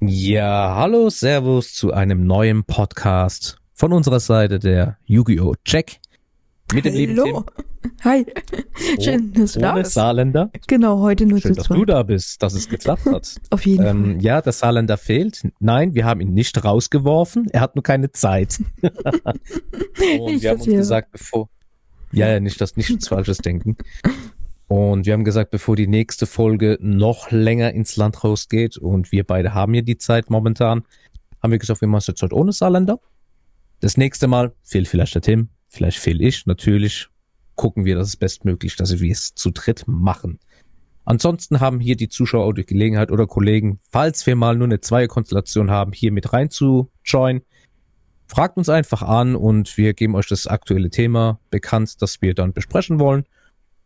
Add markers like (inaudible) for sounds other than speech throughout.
Ja, hallo, Servus zu einem neuen Podcast von unserer Seite der Yu-Gi-Oh! Check. Mit dem lieben Hallo. Hi. Schön, dass du da bist. Saarländer. Genau, heute nur Schön, zu dass zweit. du da bist, dass es geklappt hat. (laughs) Auf jeden Fall. ähm, ja, der Saarländer fehlt. Nein, wir haben ihn nicht rausgeworfen. Er hat nur keine Zeit. (laughs) (laughs) Und Nicht, wir haben uns wir- gesagt, bevor, ja, ja, nicht, dass nichts Falsches denken. Und wir haben gesagt, bevor die nächste Folge noch länger ins Land rausgeht und wir beide haben ja die Zeit momentan, haben wir gesagt, wir machen es jetzt heute ohne Saarländer. Das nächste Mal fehlt vielleicht der Tim, vielleicht fehl ich. Natürlich gucken wir, dass es bestmöglich, dass wir es zu dritt machen. Ansonsten haben hier die Zuschauer auch die Gelegenheit oder Kollegen, falls wir mal nur eine Zweierkonstellation haben, hier mit rein zu joinen. Fragt uns einfach an und wir geben euch das aktuelle Thema bekannt, das wir dann besprechen wollen.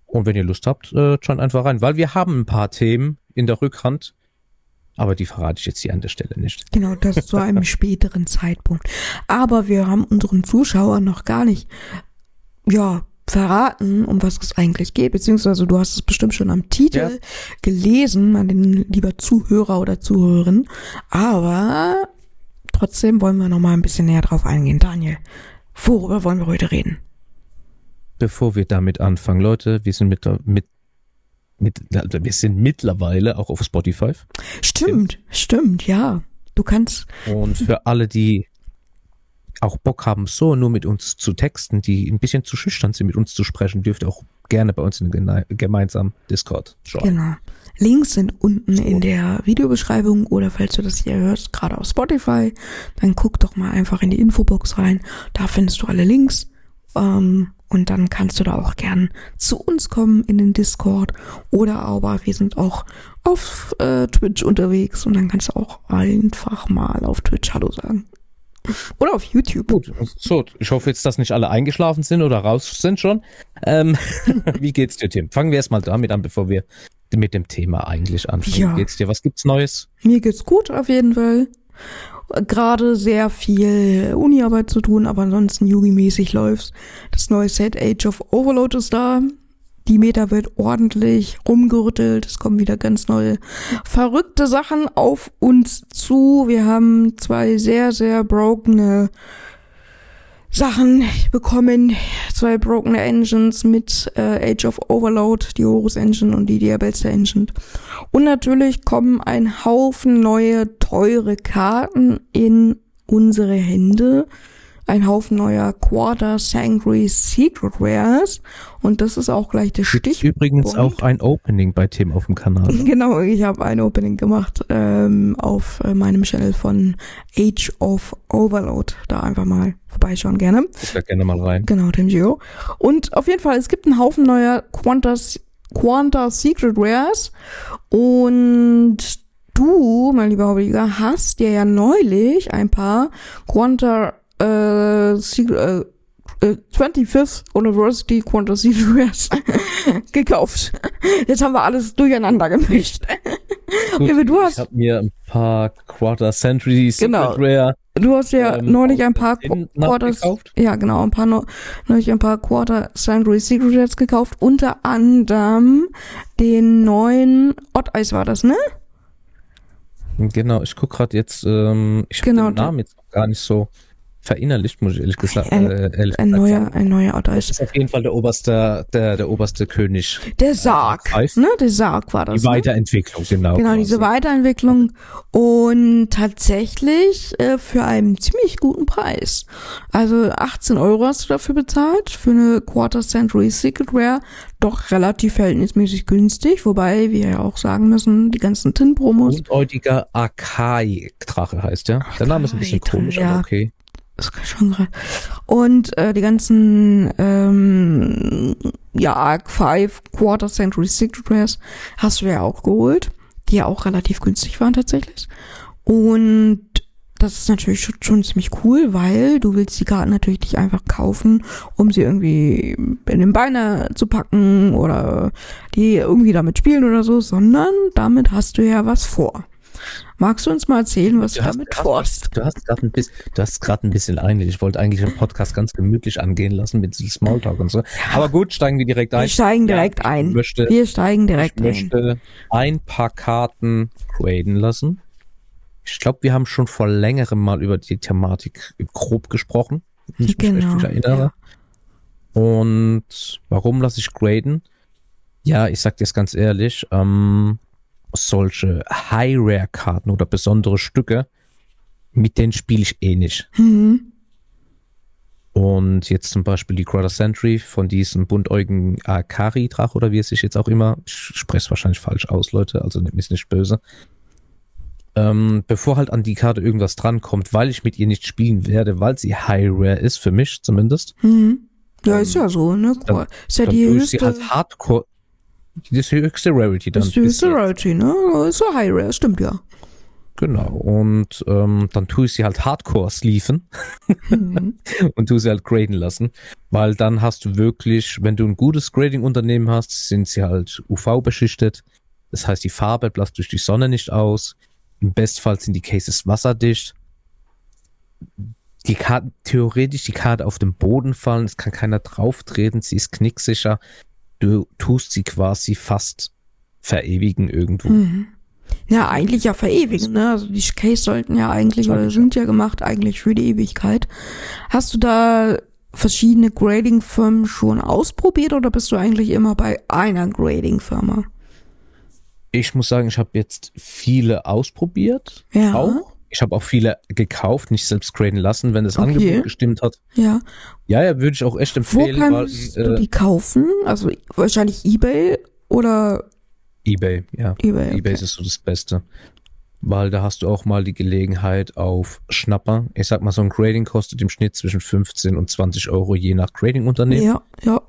Und wenn ihr Lust habt, äh, joint einfach rein, weil wir haben ein paar Themen in der Rückhand, aber die verrate ich jetzt hier an der Stelle nicht. Genau, das zu einem (laughs) späteren Zeitpunkt. Aber wir haben unseren Zuschauern noch gar nicht, ja, verraten, um was es eigentlich geht. Beziehungsweise du hast es bestimmt schon am Titel Ja. gelesen, mein lieber Zuhörer oder Zuhörerin. Aber trotzdem wollen wir noch mal ein bisschen näher drauf eingehen. Daniel, worüber wollen wir heute reden? Bevor wir damit anfangen, Leute, wir sind mit, mit, mit also wir sind mittlerweile auch auf Spotify. Stimmt, stimmt, ja. Du kannst, Und für alle, die auch Bock haben, so nur mit uns zu texten, die ein bisschen zu schüchtern sind, mit uns zu sprechen, dürft ihr auch gerne bei uns in den gemeinsamen Discord schauen. Genau. Links sind unten in der Videobeschreibung oder falls du das hier hörst, gerade auf Spotify, dann guck doch mal einfach in die Infobox rein. Da findest du alle Links. Ähm, und dann kannst du da auch gern zu uns kommen in den Discord. Oder aber wir sind auch auf äh, Twitch unterwegs und dann kannst du auch einfach mal auf Twitch Hallo sagen. Oder auf YouTube. Gut, so, ich hoffe jetzt, dass nicht alle eingeschlafen sind oder raus sind schon. Ähm, (laughs) wie geht's dir, Tim? Fangen wir erstmal damit an, bevor wir mit dem Thema eigentlich anfangen. Ja. Wie geht's dir? Was gibt's Neues? Mir geht's gut auf jeden Fall. Gerade sehr viel Uniarbeit zu tun, aber ansonsten Yugi-mäßig läuft's. Das neue Set Age of Overload ist da. Die Meta wird ordentlich rumgerüttelt. Es kommen wieder ganz neue verrückte Sachen auf uns zu. Wir haben zwei sehr, sehr brokene Sachen bekommen. Zwei brokene Engines mit äh, Age of Overload, die Horus Engine und die Diabelster Engine. Und natürlich kommen ein Haufen neue teure Karten in unsere Hände. Ein Haufen neuer Quarter Sangry Secret Rares. Und das ist auch gleich der Gibt's Stich. übrigens auch ein Opening bei Tim auf dem Kanal. (laughs) Genau, ich habe ein Opening gemacht ähm, auf äh, meinem Channel von Age of Overload. Da einfach mal vorbeischauen gerne. Guck da gerne mal rein. Genau, dem Geo. Und auf jeden Fall, es gibt einen Haufen neuer Quantas, Quanta Secret Rares. Und du, mein lieber Hobbyiger, hast dir ja neulich ein paar Quanta äh, Secret, äh, äh, 25th University Quanta Secret Rares (laughs) gekauft. Jetzt haben wir alles durcheinander gemischt. Gut, aber du hast- ich habe mir ein paar Quarter Century Secret Genau. Rare Du hast ja ähm, neulich ein paar Quarters, ja genau, ein paar neu- neulich ein paar Quarter Sandry Secret Jets gekauft, unter anderem den neuen Odd Eyes war das, ne? Genau, ich guck gerade jetzt, ähm, ich habe Genau, den Namen jetzt noch gar nicht so verinnerlicht, muss ich ehrlich gesagt, Ein- äh, ehrlich Ein gesagt neuer, sagen. ein neuer Odd Das ist auf jeden Fall der oberste, der, der oberste König. Der Sarg, Eyes. ne? Der Sarg war das. Die ne? Weiterentwicklung, genau. Genau, quasi. diese Weiterentwicklung und tatsächlich äh, für einen ziemlich guten Preis. Also 18 Euro hast du dafür bezahlt für eine Quarter Century Secret Rare. Doch relativ verhältnismäßig günstig, wobei wir ja auch sagen müssen, die ganzen Tin-Promos, Rundäugiger Akai-Drache heißt der. Der Name ist ein bisschen komisch, ja. aber okay. Das kann schon gerade. Und äh, die ganzen ähm, ja Arc 5 Quarter Century Secret Rares hast du ja auch geholt, die ja auch relativ günstig waren tatsächlich. Und das ist natürlich schon, schon ziemlich cool, weil du willst die Karten natürlich nicht einfach kaufen, um sie irgendwie in den Beine zu packen oder die irgendwie damit spielen oder so, sondern damit hast du ja was vor. Magst du uns mal erzählen, was du, Du hast- damit du hast- hast gerade ein bisschen, du hast ein bisschen. Ich wollte eigentlich den Podcast ganz gemütlich angehen lassen mit Smalltalk und so. Aber gut, steigen wir direkt ein. Wir steigen Ja, direkt ich ein. Möchte, Wir steigen direkt ich ein. möchte ein paar Karten graden lassen. Ich glaube, wir haben schon vor längerem mal über die Thematik grob gesprochen, wenn ich mich Genau, richtig erinnere. Und warum lasse ich graden? Ja, ich sag dir es ganz ehrlich, ähm, solche High-Rare-Karten oder besondere Stücke, mit denen spiele ich eh nicht. Mhm. Und jetzt zum Beispiel die Crowder Sentry von diesem buntäugigen Akari-Drach oder wie es sich jetzt auch immer, ich spreche es wahrscheinlich falsch aus, Leute, also nehmt mich nicht böse. Ähm, bevor halt an die Karte irgendwas drankommt, weil ich mit ihr nicht spielen werde, weil sie High Rare ist, für mich zumindest, Mhm. Ja, ist ja so, ne? dann- ist ja die höchste, als Hardcore, die ist die höchste Rarity dann. ist die höchste. Rarity, ne? Ist so High Rare, stimmt ja. Genau, und ähm, dann tue ich sie halt Hardcore sleeven Mhm. (laughs) und tue sie halt graden lassen, weil dann hast du wirklich, wenn du ein gutes Grading-Unternehmen hast, sind sie halt UV-beschichtet. Das heißt, die Farbe blasst durch die Sonne nicht aus. Im Bestfall sind die Cases wasserdicht. Die Karte, theoretisch die Karte auf den Boden fallen, es kann keiner drauf treten, sie ist knicksicher. Du tust sie quasi fast verewigen irgendwo. Mhm. Ja, eigentlich ja verewigen, ne? Also die Case sollten ja eigentlich oder sind ja gemacht eigentlich für die Ewigkeit. Hast du da verschiedene Grading-Firmen schon ausprobiert oder bist du eigentlich immer bei einer Grading-Firma? Ich muss sagen, ich habe jetzt viele ausprobiert. Ja. Auch. Ich habe auch viele gekauft, nicht selbst graden lassen, wenn das Okay. Angebot gestimmt hat. Ja. Ja, ja, würde ich auch echt Wo empfehlen, weil kannst du äh, die kaufen? Also wahrscheinlich eBay oder eBay, ja. eBay. eBay ist so das Beste. Weil da hast du auch mal die Gelegenheit auf Schnapper. Ich sag mal, so ein Grading kostet im Schnitt zwischen 15 und 20 Euro je nach Grading-Unternehmen. Ja, ja.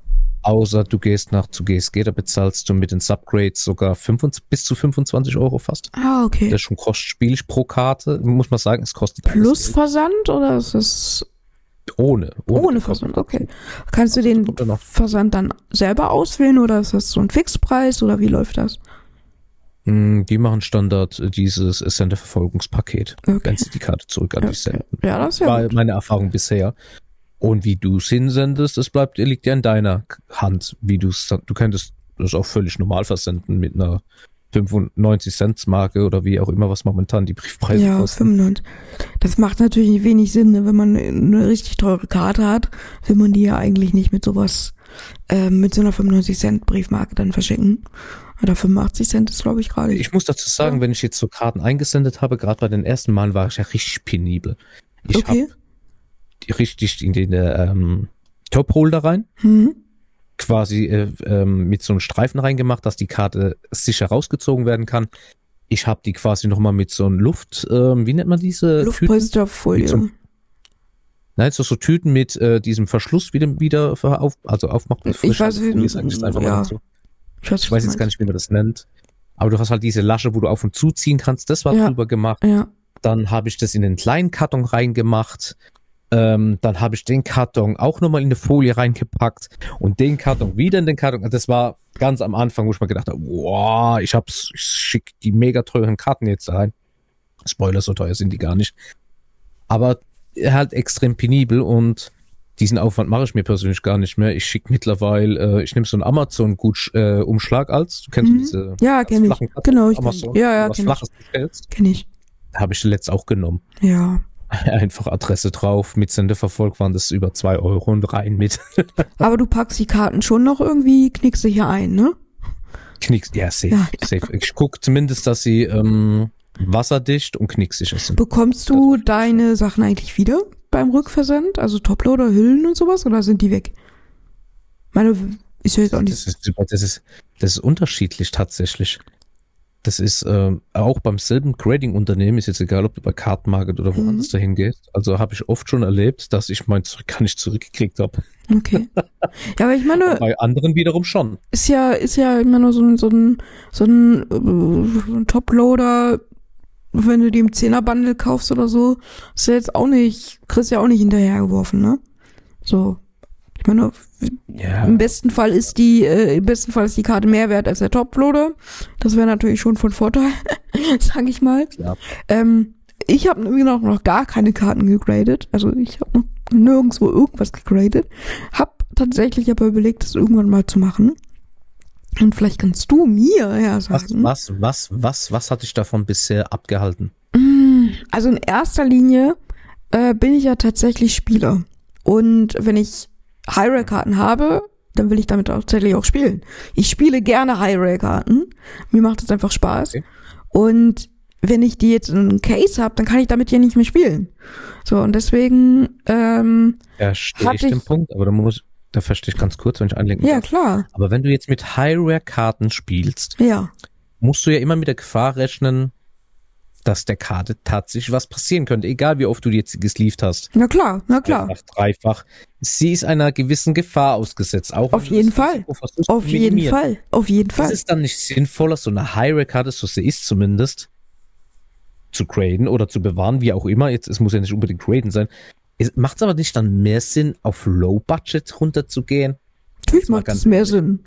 Außer du gehst nach zu GSG, da bezahlst du mit den Subgrades sogar 25, bis zu 25 Euro fast. Ah, okay. Das ist schon kostspielig pro Karte. Muss man sagen, es kostet Plus. Versand oder ist es ohne. ohne Versand? Okay. Kannst du den dann noch. Versand dann selber auswählen oder ist das so ein Fixpreis oder wie läuft das? Mm, Die machen Standard dieses Senderverfolgungspaket, Okay. wenn sie die Karte zurück an dich Okay. senden. Ja, das ist ja war gut. meine Erfahrung bisher. Und wie du es hinsendest, das bleibt, liegt ja in deiner Hand, wie du es, du könntest das auch völlig normal versenden mit einer 95 Cent Marke oder wie auch immer, was momentan die Briefpreise Ja, kosten. 95. Das macht natürlich wenig Sinn, ne? wenn man eine richtig teure Karte hat, will man die ja eigentlich nicht mit sowas, äh, mit so einer 95 Cent Briefmarke dann verschicken. Oder 85 Cent ist, glaube ich, gerade. Ich muss dazu sagen, Ja. wenn ich jetzt so Karten eingesendet habe, gerade bei den ersten Malen war ich ja richtig penibel. Ich Okay. habe richtig in den äh, ähm, Top-Holder rein, Hm? quasi äh, ähm, mit so einem Streifen reingemacht, dass die Karte sicher rausgezogen werden kann. Ich habe die quasi nochmal mit so einem Luft, ähm, wie nennt man diese? Luftpolsterfolie. So Nein, so, so Tüten mit äh, diesem Verschluss wieder, wieder auf, also aufmachbar. Ich weiß, wie- einfach ja. so. Ich weiß, Ich weiß jetzt gar nicht, wie man das nennt. Aber du hast halt diese Lasche, wo du auf und zuziehen kannst. Das war Ja. drüber gemacht. Ja. Dann habe ich das in den kleinen Karton reingemacht. Ähm, dann habe ich den Karton auch nochmal in eine Folie reingepackt und den Karton wieder in den Karton. Also Das war ganz am Anfang, wo ich mir gedacht habe, wow, ich hab's, ich schick die mega teuren Karten jetzt rein. Spoiler, so teuer sind die gar nicht. Aber halt extrem penibel und diesen Aufwand mache ich mir persönlich gar nicht mehr. Ich schicke mittlerweile, äh, ich nehme so einen Amazon-Umschlag als, du kennst Mhm. diese Ja, kenn ich. Karten Genau, ich kenn- Amazon, ja, ja, was kenn ich. Kenn ich. Habe ich letzt auch genommen. Ja. (laughs) Einfach Adresse drauf, mit Sendeverfolg waren das über zwei Euro und rein mit (laughs) Aber du packst die Karten schon noch irgendwie knicksicher ein, ne? Knicks. Ja, safe, Ja. safe. Ich gucke zumindest, dass sie ähm, wasserdicht und knicksicher sind. Bekommst du deine Sachen eigentlich wieder beim Rückversand? Also Toploader, Hüllen und sowas? Oder sind die weg? Meine, ist ja jetzt auch nicht. Das ist, das ist, das ist unterschiedlich tatsächlich. Das ist ähm, auch beim selben Grading-Unternehmen, ist jetzt egal, ob du bei Kartenmarket oder woanders Mhm. dahin gehst. Also habe ich oft schon erlebt, dass ich mein Zeug gar nicht zurückgekriegt habe. Okay. Ja, aber ich meine, Bei anderen wiederum schon. ist ja, ist ja immer nur so ein, so ein, so ein, äh, so ein Toploader, wenn du die im Zehner-Bundle kaufst oder so, ist ja jetzt auch nicht, kriegst ja auch nicht hinterhergeworfen, ne? So. Ich meine, Ja. im besten Fall ist die, äh, im besten Fall ist die Karte mehr wert als der Toploader. Das wäre natürlich schon von Vorteil, (laughs) sag ich mal. Ja. Ähm, ich habe noch, noch gar keine Karten gegradet. Also ich habe noch nirgendwo irgendwas gegradet. Hab tatsächlich aber überlegt, das irgendwann mal zu machen. Und vielleicht kannst du mir ja Was, sagen. was, was, was, was hat dich davon bisher abgehalten? Mm, Also in erster Linie äh, bin ich ja tatsächlich Spieler. Und wenn ich High-Rail-Karten habe, dann will ich damit tatsächlich auch spielen. Ich spiele gerne High-Rail-Karten. Mir macht es einfach Spaß. Okay. Und wenn ich die jetzt in einem Case habe, dann kann ich damit ja nicht mehr spielen. So, und deswegen, ähm, Verstehe Hatte ich den ich- Punkt, aber da muss, da verstehe ich ganz kurz, wenn ich einlenken ja, darf. klar. Aber wenn du jetzt mit High-Rare-Karten spielst, Ja. musst du ja immer mit der Gefahr rechnen, dass der Karte tatsächlich was passieren könnte, egal wie oft du die jetzt gesleeved hast. Na klar, na klar. Mehrfach, dreifach. Sie ist einer gewissen Gefahr ausgesetzt, auch Auf jeden Fall. Versuchst Auf jeden. Fall. Auf jeden Ist Fall. es dann nicht sinnvoller, so eine High-Rare-Karte, so sie ist zumindest, zu graden oder zu bewahren, wie auch immer. Jetzt, es muss ja nicht unbedingt graden sein. Macht es aber nicht dann mehr Sinn, auf Low-Budget runterzugehen? Natürlich macht es mehr Sinn.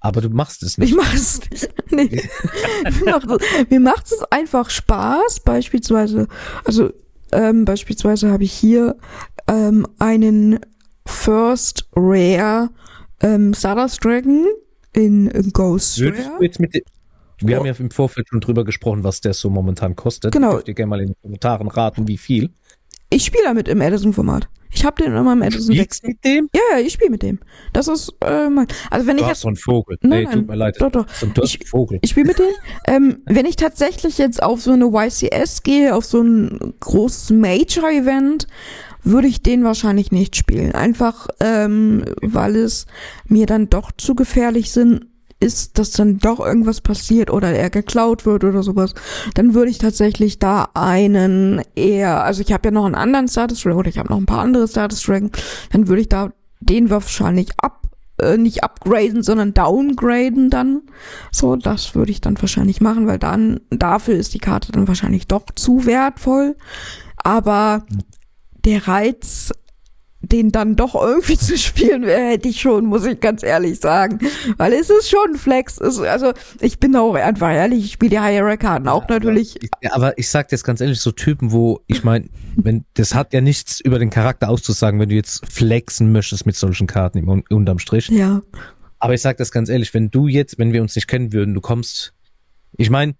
Aber du machst es nicht. (laughs) Ich mache es nicht. Nee. mir, macht es, einfach Spaß, beispielsweise, also ähm, beispielsweise habe ich hier ähm, einen First Rare ähm, Stardust Dragon in, in Ghost Würdest Rare. du jetzt mit dem, wir Oh. haben ja im Vorfeld schon drüber gesprochen, was der so momentan kostet. Genau. Dürft ihr gerne mal in den Kommentaren raten, wie viel. Ich spiele damit im Edison-Format. Ich habe den immer im Edison. Spielst mit dem? Ja, ja, ich spiele mit dem. Das ist äh, mein. Also wenn Du ich hast so einen Vogel. Nein, nee, nein. tut mir leid. Doch, doch. Hast Ich- Vogel. Ich spiele mit denen. ähm, wenn ich tatsächlich jetzt auf so eine YCS gehe, auf so ein großes Major-Event, würde ich den wahrscheinlich nicht spielen. Einfach, ähm, weil es mir dann doch zu gefährlich sind, ist, dass dann doch irgendwas passiert oder er geklaut wird oder sowas. Dann würde ich tatsächlich da einen eher, also ich habe ja noch einen anderen Status Dragon oder ich habe noch ein paar andere Status Dragon, dann würde ich da den wahrscheinlich ab äh, nicht upgraden, sondern downgraden dann. So, das würde ich dann wahrscheinlich machen, weil dann dafür ist die Karte dann wahrscheinlich doch zu wertvoll. Aber der Reiz, den dann doch irgendwie (laughs) zu spielen, hätte ich schon, muss ich ganz ehrlich sagen. Weil es ist schon ein Flex. Es, also ich bin auch einfach ehrlich, ich spiele die Higher-Karten auch natürlich. Ja, aber ich sag dir jetzt ganz ehrlich, so Typen, wo, ich meine, (laughs) wenn, das hat ja nichts über den Charakter auszusagen, wenn du jetzt flexen möchtest mit solchen Karten im, unterm Strich. Ja, Aber ich sag das ganz ehrlich, wenn du jetzt, wenn wir uns nicht kennen würden, du kommst, ich meine,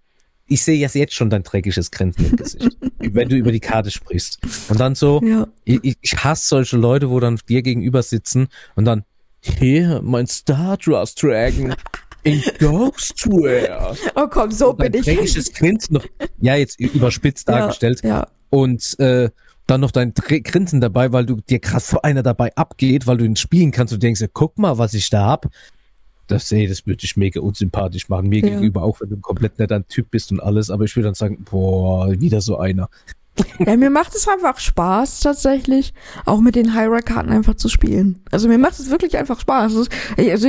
ich sehe jetzt jetzt schon dein dreckiges Grinsen im Gesicht, (laughs) wenn du über die Karte sprichst. Und dann so, ja. ich, ich- hasse solche Leute, wo dann dir gegenüber sitzen und dann, hier, mein Stardust Dragon in (laughs) Ghostware. Oh komm, so bin ich. dreckiges Grinsen noch, ja, jetzt überspitzt dargestellt. Ja, ja. Und äh, dann noch dein Grinsen dabei, weil du dir gerade vor einer dabei abgeht, weil du ihn spielen kannst und denkst, ja, guck mal, was ich da hab. Das, ey, das würde dich mega unsympathisch machen. Mir Ja. gegenüber, auch wenn du ein komplett netter Typ bist und alles. Aber ich würde dann sagen, boah, wieder so einer. Ja, mir macht es einfach Spaß tatsächlich, auch mit den High-Karten einfach zu spielen. Also mir macht es wirklich einfach Spaß. Also,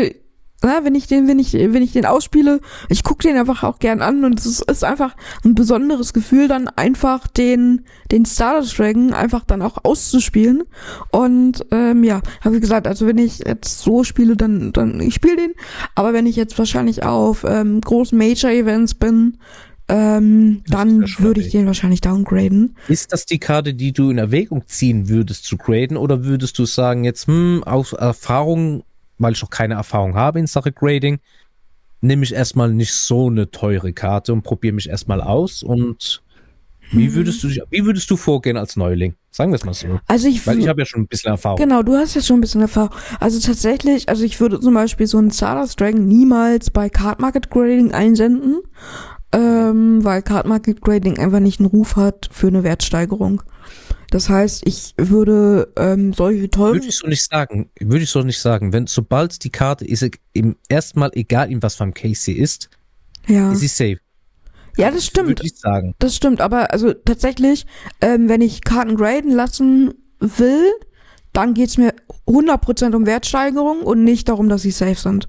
na, wenn ich den, wenn ich, wenn ich den ausspiele, ich gucke den einfach auch gern an und es ist, einfach ein besonderes Gefühl, dann einfach den, den Stardust Dragon einfach dann auch auszuspielen. Und ähm, ja, habe ich gesagt, also wenn ich jetzt so spiele, dann, dann ich spiele den. Aber wenn ich jetzt wahrscheinlich auf ähm, großen Major-Events bin, ähm, dann würde ich den wahrscheinlich downgraden. Ist das die Karte, die du in Erwägung ziehen würdest zu graden? Oder würdest du sagen, jetzt, hm, aus Erfahrung, weil ich noch keine Erfahrung habe in Sache Grading, nehme ich erstmal nicht so eine teure Karte und probiere mich erstmal aus und Mhm. wie würdest du dich, wie würdest du vorgehen als Neuling? Sagen wir es mal so. Also ich, Weil ich habe ja schon ein bisschen Erfahrung. genau, du hast ja schon ein bisschen Erfahrung. Also tatsächlich, also ich würde zum Beispiel so einen Stardust Dragon niemals bei Card Market Grading einsenden, ähm, weil Card Market Grading einfach nicht einen Ruf hat für eine Wertsteigerung. Das heißt, ich würde ähm, solche teuren Würde ich so nicht sagen. Würde ich so nicht sagen. Wenn, sobald die Karte ist, im erstmal egal in was für einem Case sie ist, ja, ist sie safe. ja, das stimmt. Würde ich sagen. Das stimmt, aber also tatsächlich, ähm, wenn ich Karten graden lassen will, dann geht's mir 100% um Wertsteigerung und nicht darum, dass sie safe sind.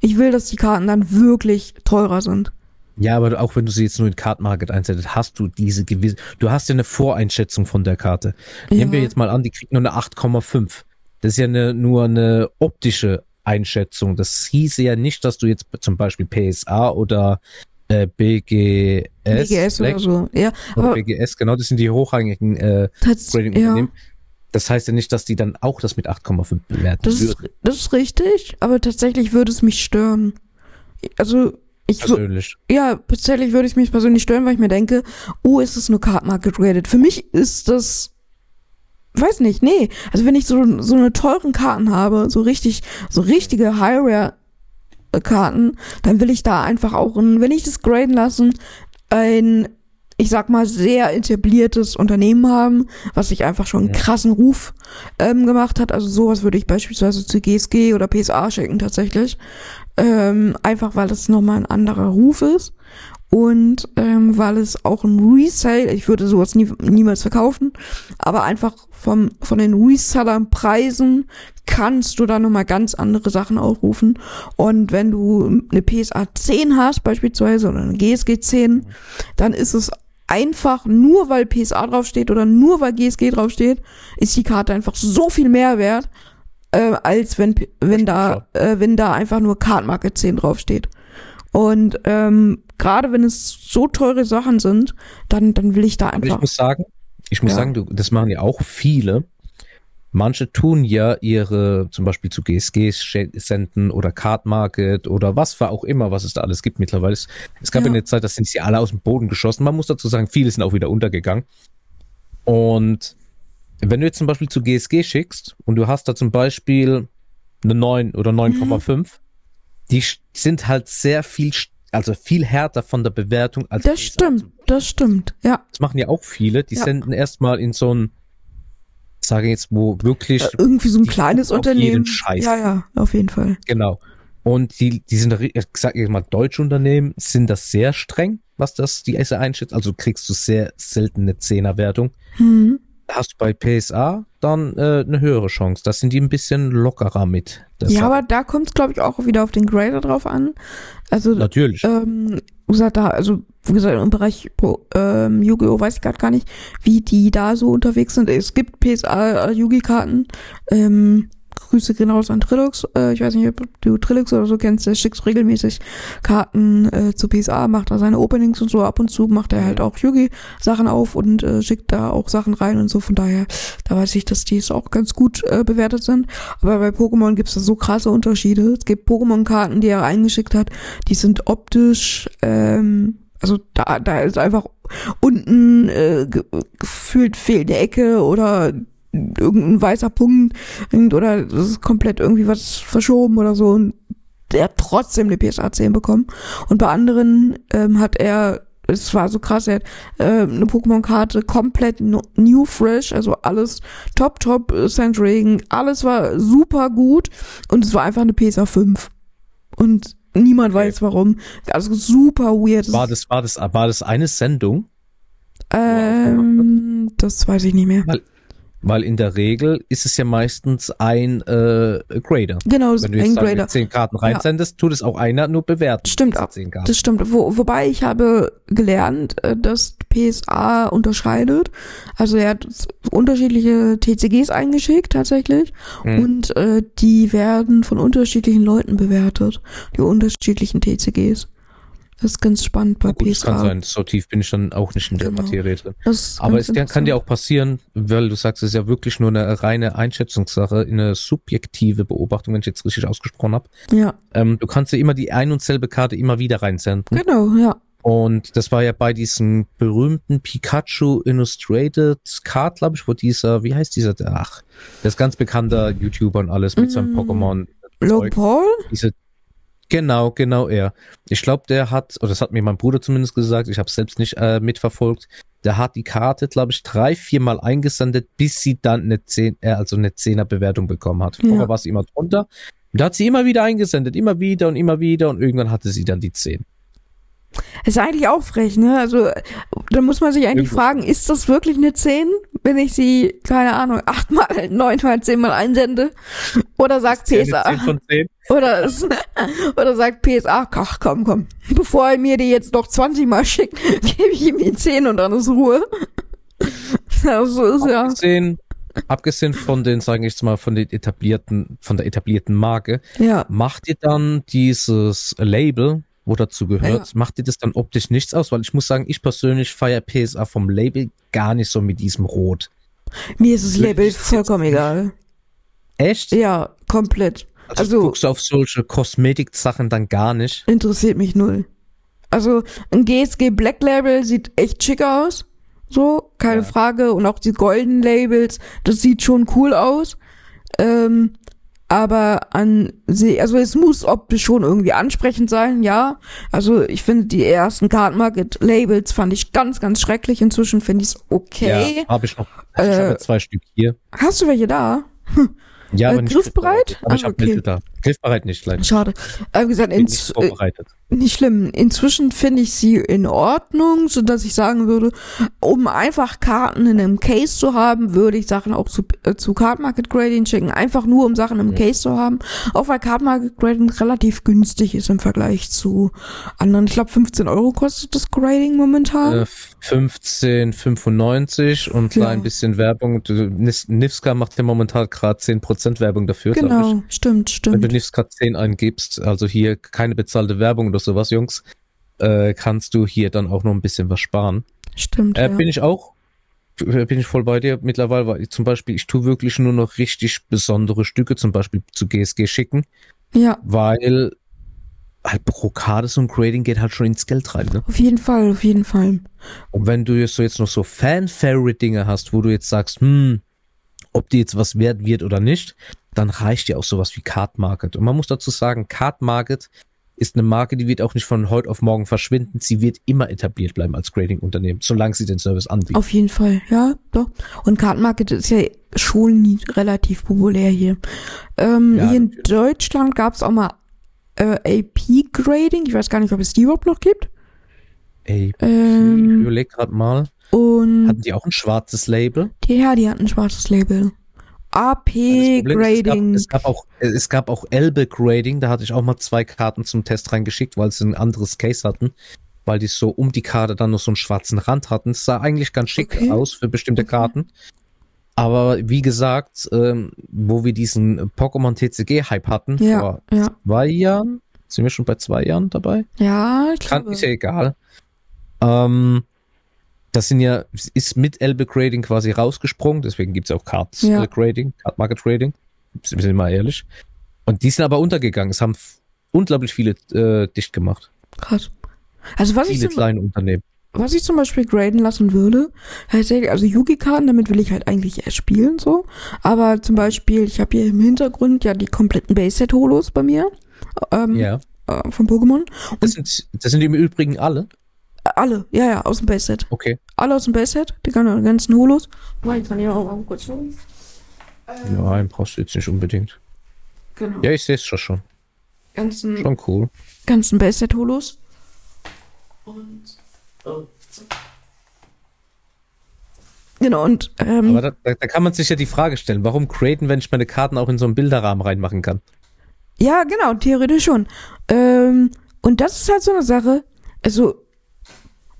Ich will, dass die Karten dann wirklich teurer sind. Ja, aber auch wenn du sie jetzt nur in Card Market einsetzt, hast du diese gewisse, du hast ja eine Voreinschätzung von der Karte. Nehmen wir Ja. jetzt mal an, die kriegt nur eine 8,5. Das ist ja eine, nur eine optische Einschätzung. Das hieße ja nicht, dass du jetzt zum Beispiel PSA oder äh, BGS, BGS oder so. Ja, oder BGS, genau, das sind die hochrangigen äh, tats- ja, Grading-Unternehmen. Das heißt ja nicht, dass die dann auch das mit 8,5 bewerten das ist, würden. das ist richtig, aber tatsächlich würde es mich stören. Also, Ich persönlich. ja, tatsächlich würde ich mich persönlich stören, weil ich mir denke, oh, ist es nur Card Market Rated? Für mich ist das, weiß nicht, nee. Also wenn ich so, so eine teuren Karten habe, so richtig, so richtige High Rare Karten, dann will ich da einfach auch, ein, wenn ich das graden lassen, ein, ich sag mal, sehr etabliertes Unternehmen haben, was sich einfach schon einen krassen Ruf ähm, gemacht hat. Also sowas würde ich beispielsweise zu GSG oder PSA schicken tatsächlich. Ähm, einfach weil es nochmal ein anderer Ruf ist. Und ähm, weil es auch ein Resale, ich würde sowas nie, niemals verkaufen, aber einfach vom, von den Reseller-Preisen kannst du da nochmal ganz andere Sachen aufrufen. Und wenn du eine PSA 10 hast beispielsweise oder eine GSG 10, dann ist es einfach nur weil PSA draufsteht oder nur weil GSG draufsteht, ist die Karte einfach so viel mehr wert, äh, als wenn, wenn da, äh, wenn da einfach nur Card Market 10 draufsteht. Und ähm, gerade wenn es so teure Sachen sind, dann, dann will ich da Aber ich einfach. muss sagen, ich muss Ja. sagen, du, das machen ja auch viele. Manche tun ja ihre, zum Beispiel zu GSG sch- senden oder Card Market oder was für auch immer, was es da alles gibt mittlerweile. Es, gab Ja. ja eine Zeit, da sind sie alle aus dem Boden geschossen. Man muss dazu sagen, viele sind auch wieder untergegangen. Und wenn du jetzt zum Beispiel zu GSG schickst und du hast da zum Beispiel eine 9 oder 9,5, die sch- sind halt sehr viel, also viel härter von der Bewertung als Das stimmt, das stimmt, ja. das machen ja auch viele. Die Ja. senden erstmal in so ein, sage ich jetzt, wo wirklich, Äh, irgendwie so ein die kleines Unternehmen. Ja, ja, auf jeden Fall. genau. Und die, die sind, ri- ich sag jetzt mal, deutsche Unternehmen sind das sehr streng, was das die Esse einschätzt. Also kriegst du sehr selten eine Zehnerwertung. Hm. Hast du bei PSA dann äh, eine höhere Chance. Da sind die ein bisschen lockerer mit. der Ja, aber da kommt es, glaube ich, auch wieder auf den Grader drauf an. Also, natürlich. ähm, wie gesagt, da, also, wie gesagt, im Bereich ähm, Yu-Gi-Oh! weiß ich gerade gar nicht, wie die da so unterwegs sind. Es gibt PSA-Yugi-Karten, ähm, Grüße gehen raus an Trilux. Äh, ich weiß nicht, ob du Trilux oder so kennst. Der schickt regelmäßig Karten äh, zu PSA, macht da seine Openings und so. Ab und zu macht er halt auch Yugi-Sachen auf und äh, schickt da auch Sachen rein und so. Von daher, da weiß ich, dass die es auch ganz gut äh, bewertet sind. Aber bei Pokémon gibt es da so krasse Unterschiede. Es gibt Pokémon-Karten, die er eingeschickt hat, die sind optisch, ähm, also da, da ist einfach unten äh, ge gefühlt fehlt eine Ecke oder irgendein weißer Punkt oder es ist komplett irgendwie was verschoben oder so und der hat trotzdem eine PSA 10 bekommen und bei anderen ähm, hat er es war so krass, er hat äh, eine Pokémon-Karte komplett no, new fresh, also alles top, top, äh, Sandring, alles war super gut und es war einfach eine PSA 5 und niemand Okay. weiß warum, also super weird. war das, war das, war das eine Sendung? ähm, das weiß ich nicht mehr. Weil in der Regel ist es ja meistens ein äh, Grader. Genau, Wenn du ist ein jetzt sagen, Grader. zehn Karten reinsendest, tut es auch einer nur bewerten. Stimmt auch. Zehn Karten. Das stimmt. Wo, wobei ich habe gelernt, äh, dass PSA unterscheidet. Also er hat unterschiedliche TCGs eingeschickt tatsächlich Mhm. und äh, die werden von unterschiedlichen Leuten bewertet. Die unterschiedlichen TCGs. Das ist ganz spannend bei gut, das PSA. kann sein. So tief bin ich dann auch nicht in der Genau. Materie drin. Das Aber es kann, dir auch passieren, weil du sagst, es ist ja wirklich nur eine reine Einschätzungssache, eine subjektive Beobachtung, wenn ich jetzt richtig ausgesprochen habe. Ja, Ähm, du kannst ja immer die ein und selbe Karte immer wieder reinsenden. genau, ja. Und das war ja bei diesem berühmten Pikachu Illustrated Card, glaube ich, wo dieser, wie heißt dieser, ach, der ist ganz bekannter YouTuber und alles mit seinem Mm. Pokémon. Logan Paul? Diese, genau, genau er. Ich glaube, der hat, oder das hat mir mein Bruder zumindest gesagt, ich habe selbst nicht äh, mitverfolgt, der hat die Karte, glaube ich, drei, viermal eingesendet, bis sie dann eine 10, äh, also eine 10er Bewertung bekommen hat. Ja. Vorher war sie immer drunter. Und da hat sie immer wieder eingesendet, immer wieder und immer wieder und irgendwann hatte sie dann die 10. Ist eigentlich auch frech, ne? Also, da muss man sich eigentlich Irgendwo. fragen, ist das wirklich eine 10, wenn ich sie, keine Ahnung, (laughs) achtmal, neunmal, zehnmal einsende? Oder sagt 10 PSA, von 10. oder, oder sagt PSA, ach komm, komm, bevor er mir die jetzt noch 20 Mal schickt, (laughs) gebe ich ihm die 10 und dann ist Ruhe. (laughs) Das ist ja, Abgesehen, abgesehen von den, sagen ich jetzt mal, von den etablierten, von der etablierten Marke, ja. macht ihr dann dieses Label, wo dazu gehört, macht ihr das dann optisch nichts aus? Weil ich muss sagen, ich persönlich feiere PSA vom Label gar nicht so mit diesem Rot. Mir ist das Label vollkommen egal. Echt? Ja, komplett. Also, also- guckst du auf solche Kosmetik-Sachen dann gar nicht? Interessiert mich null. Also ein GSG Black Label sieht echt schick aus. So, keine Ja. Frage. Und auch die Golden Labels, das sieht schon cool aus. Ähm, aber an sie, also es muss optisch schon irgendwie ansprechend sein, ja. Also ich finde die ersten Card Market Labels fand ich ganz, ganz schrecklich. Inzwischen finde ich es okay. Ja, habe ich noch. Ich Äh, habe zwei Stück hier. Hast du welche da? Ja, äh, griffbereit? Aber ich Ah, habe okay. welche da. Griffbereit nicht, leider. Schade. Äh, wie gesagt, Bin nicht ins, äh, vorbereitet. Nicht schlimm. Inzwischen finde ich sie in Ordnung, so dass ich sagen würde, um einfach Karten in einem Case zu haben, würde ich Sachen auch zu, äh, zu Card Market Grading schicken. Einfach nur, um Sachen im Case zu haben. Auch weil Card Market Grading relativ günstig ist im Vergleich zu anderen. Ich glaube, 15 Euro kostet das Grading momentan. Äh, 15,95 und Ja. klein bisschen Werbung. Nivska macht ja momentan gerade 10% Werbung dafür, genau, stimmt, stimmt. Nivska 10 eingibst, also hier keine bezahlte Werbung oder sowas, Jungs, äh, kannst du hier dann auch noch ein bisschen was sparen. Stimmt, Äh, ja. Bin ich auch. äh, Bin ich voll bei dir mittlerweile, weil ich zum Beispiel, ich tue wirklich nur noch richtig besondere Stücke, zum Beispiel zu GSG schicken, Ja, weil halt pro Karte so ein Grading geht halt schon ins Geld rein, ne? auf jeden Fall, auf jeden Fall. Und wenn du jetzt so jetzt noch so Fan-Favorite-Dinge hast, wo du jetzt sagst, hm, ob die jetzt was wert wird oder nicht, dann reicht dir auch sowas wie Card Market. Und man muss dazu sagen, Card Market ist eine Marke, die wird auch nicht von heute auf morgen verschwinden. Sie wird immer etabliert bleiben als Grading-Unternehmen, solange sie den Service anbieten. Auf jeden Fall, ja, doch. Und Card Market ist ja schon relativ populär hier. Ähm, Ja, hier in natürlich. Deutschland gab es auch mal äh, AP-Grading. Ich weiß gar nicht, ob es die überhaupt noch gibt. Ich Ähm, überleg grad mal. und Hatten die auch ein schwarzes Label? die, ja, die hatten ein schwarzes Label. AP-Grading. Es gab, es gab auch, es gab auch Elbe Grading, da hatte ich auch mal zwei Karten zum Test reingeschickt, weil sie ein anderes Case hatten, weil die so um die Karte dann noch so einen schwarzen Rand hatten. Es sah eigentlich ganz schick Okay. aus für bestimmte Karten. Aber wie gesagt, ähm, wo wir diesen Pokémon TCG-Hype hatten, Ja, vor ja. zwei Jahren, sind wir schon bei zwei Jahren dabei? Ja, ich Kann, glaube. ist ja egal. Ähm, das sind ja, ist mit Elbe Grading quasi rausgesprungen, deswegen gibt's auch Cards Ja. Grading, Card Market Grading. Wir sind mal ehrlich. Und die sind aber untergegangen. Es haben unglaublich viele äh, dicht gemacht. Krass. Also was ich, Viele zum, kleine Unternehmen. was ich zum Beispiel graden lassen würde, also Yugi-Karten, damit will ich halt eigentlich erst spielen, so. Aber zum Beispiel, ich habe hier im Hintergrund ja die kompletten Base-Set-Holos bei mir. Ähm, Ja. äh, von Pokémon. Das sind, das sind im Übrigen alle. Alle, ja, ja, aus dem Base-Set. Okay. Alle aus dem Base-Set, die gan- ganzen Holos. Ich kann hier auch mal kurz schauen. Ja, einen brauchst du jetzt nicht unbedingt. Genau. Ja, ich sehe es schon schon. Ganzen, Schon cool. ganzen Base-Set-Holos. Und. Oh. Genau, und ähm, Aber da, da, da kann man sich ja die Frage stellen, warum graden, wenn ich meine Karten auch in so einen Bilderrahmen reinmachen kann? Ja, genau, theoretisch schon. Ähm, und das ist halt so eine Sache. Also,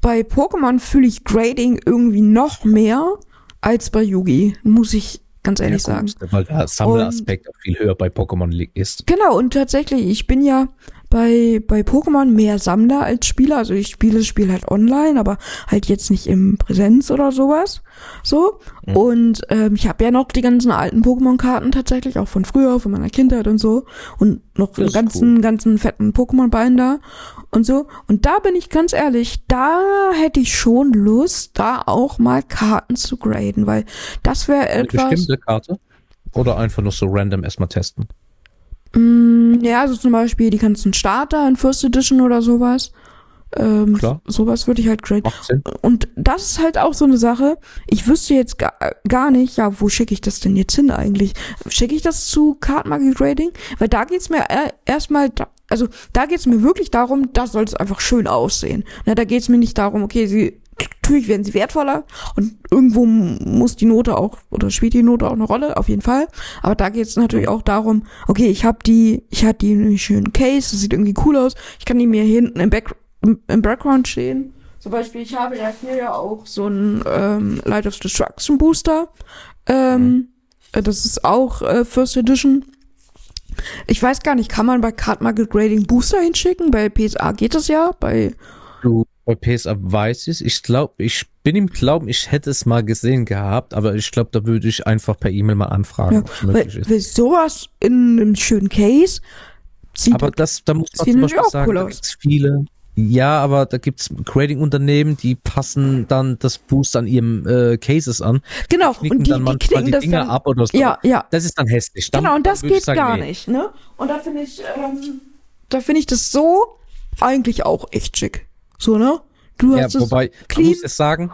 bei Pokémon fühle ich Grading irgendwie noch mehr als bei Yugi, muss ich ganz ehrlich Ja, sagen. gut, Weil der Sammleraspekt auch viel höher bei Pokémon ist. Genau, und tatsächlich, ich bin ja bei, bei Pokémon mehr Sammler als Spieler. Also ich spiele das Spiel halt online, aber halt jetzt nicht im Präsenz oder sowas. So. Mhm. Und ähm, ich habe ja noch die ganzen alten Pokémon-Karten tatsächlich, auch von früher, von meiner Kindheit und so. Und noch Das einen ist ganzen, ganzen fetten Pokémon-Binder und so. Und da bin ich ganz ehrlich, da hätte ich schon Lust, da auch mal Karten zu graden, weil das wäre Eine etwas. bestimmte Karte? Oder einfach nur so random erstmal testen? Mm, ja, also zum Beispiel die ganzen Starter in First Edition oder sowas. Ähm, Klar. Sowas würde ich halt graden. Und das ist halt auch so eine Sache. Ich wüsste jetzt gar, gar nicht, ja, wo schicke ich das denn jetzt hin eigentlich? Schicke ich das zu Card Market Grading? Weil da geht's mir er- erstmal, also da geht's mir wirklich darum, da soll es einfach schön aussehen. Na, da geht's mir nicht darum, okay, sie natürlich werden sie wertvoller und irgendwo muss die Note auch oder spielt die Note auch eine Rolle, auf jeden Fall. Aber da geht es natürlich auch darum, okay, ich habe die, ich hatte die in einem schönen Case, das sieht irgendwie cool aus. Ich kann die mir hinten im, Back, im, im Background stehen. Zum Beispiel, ich habe ja hier ja auch so einen ähm, Light of Destruction Booster. Ähm, äh, Das ist auch äh, First Edition. Ich weiß gar nicht, kann man bei Card Market Grading Booster hinschicken? Bei PSA geht das ja, bei Du, bei PSA weiß ich Ich glaube, ich bin im Glauben, ich hätte es mal gesehen gehabt, aber ich glaube, da würde ich einfach per E-Mail mal anfragen, Ja, ob es möglich ist. weil sowas in einem schönen Case sieht Aber das, da muss man zum natürlich Beispiel auch sagen, cool da gibt's viele, Ja, aber da gibt's Grading-Unternehmen, die passen dann das Boost an ihrem äh, Cases an. Genau, Knicken und die, dann die knicken die das Dinger dann, ab oder so. Ja, ja. Das ist dann hässlich. Dann, genau, und das geht sagen, gar nee. nicht, ne? Und da finde ich, ähm, da finde ich das so eigentlich auch echt schick. So, ne? Du Ja, hast es wobei, man clean. muss es sagen,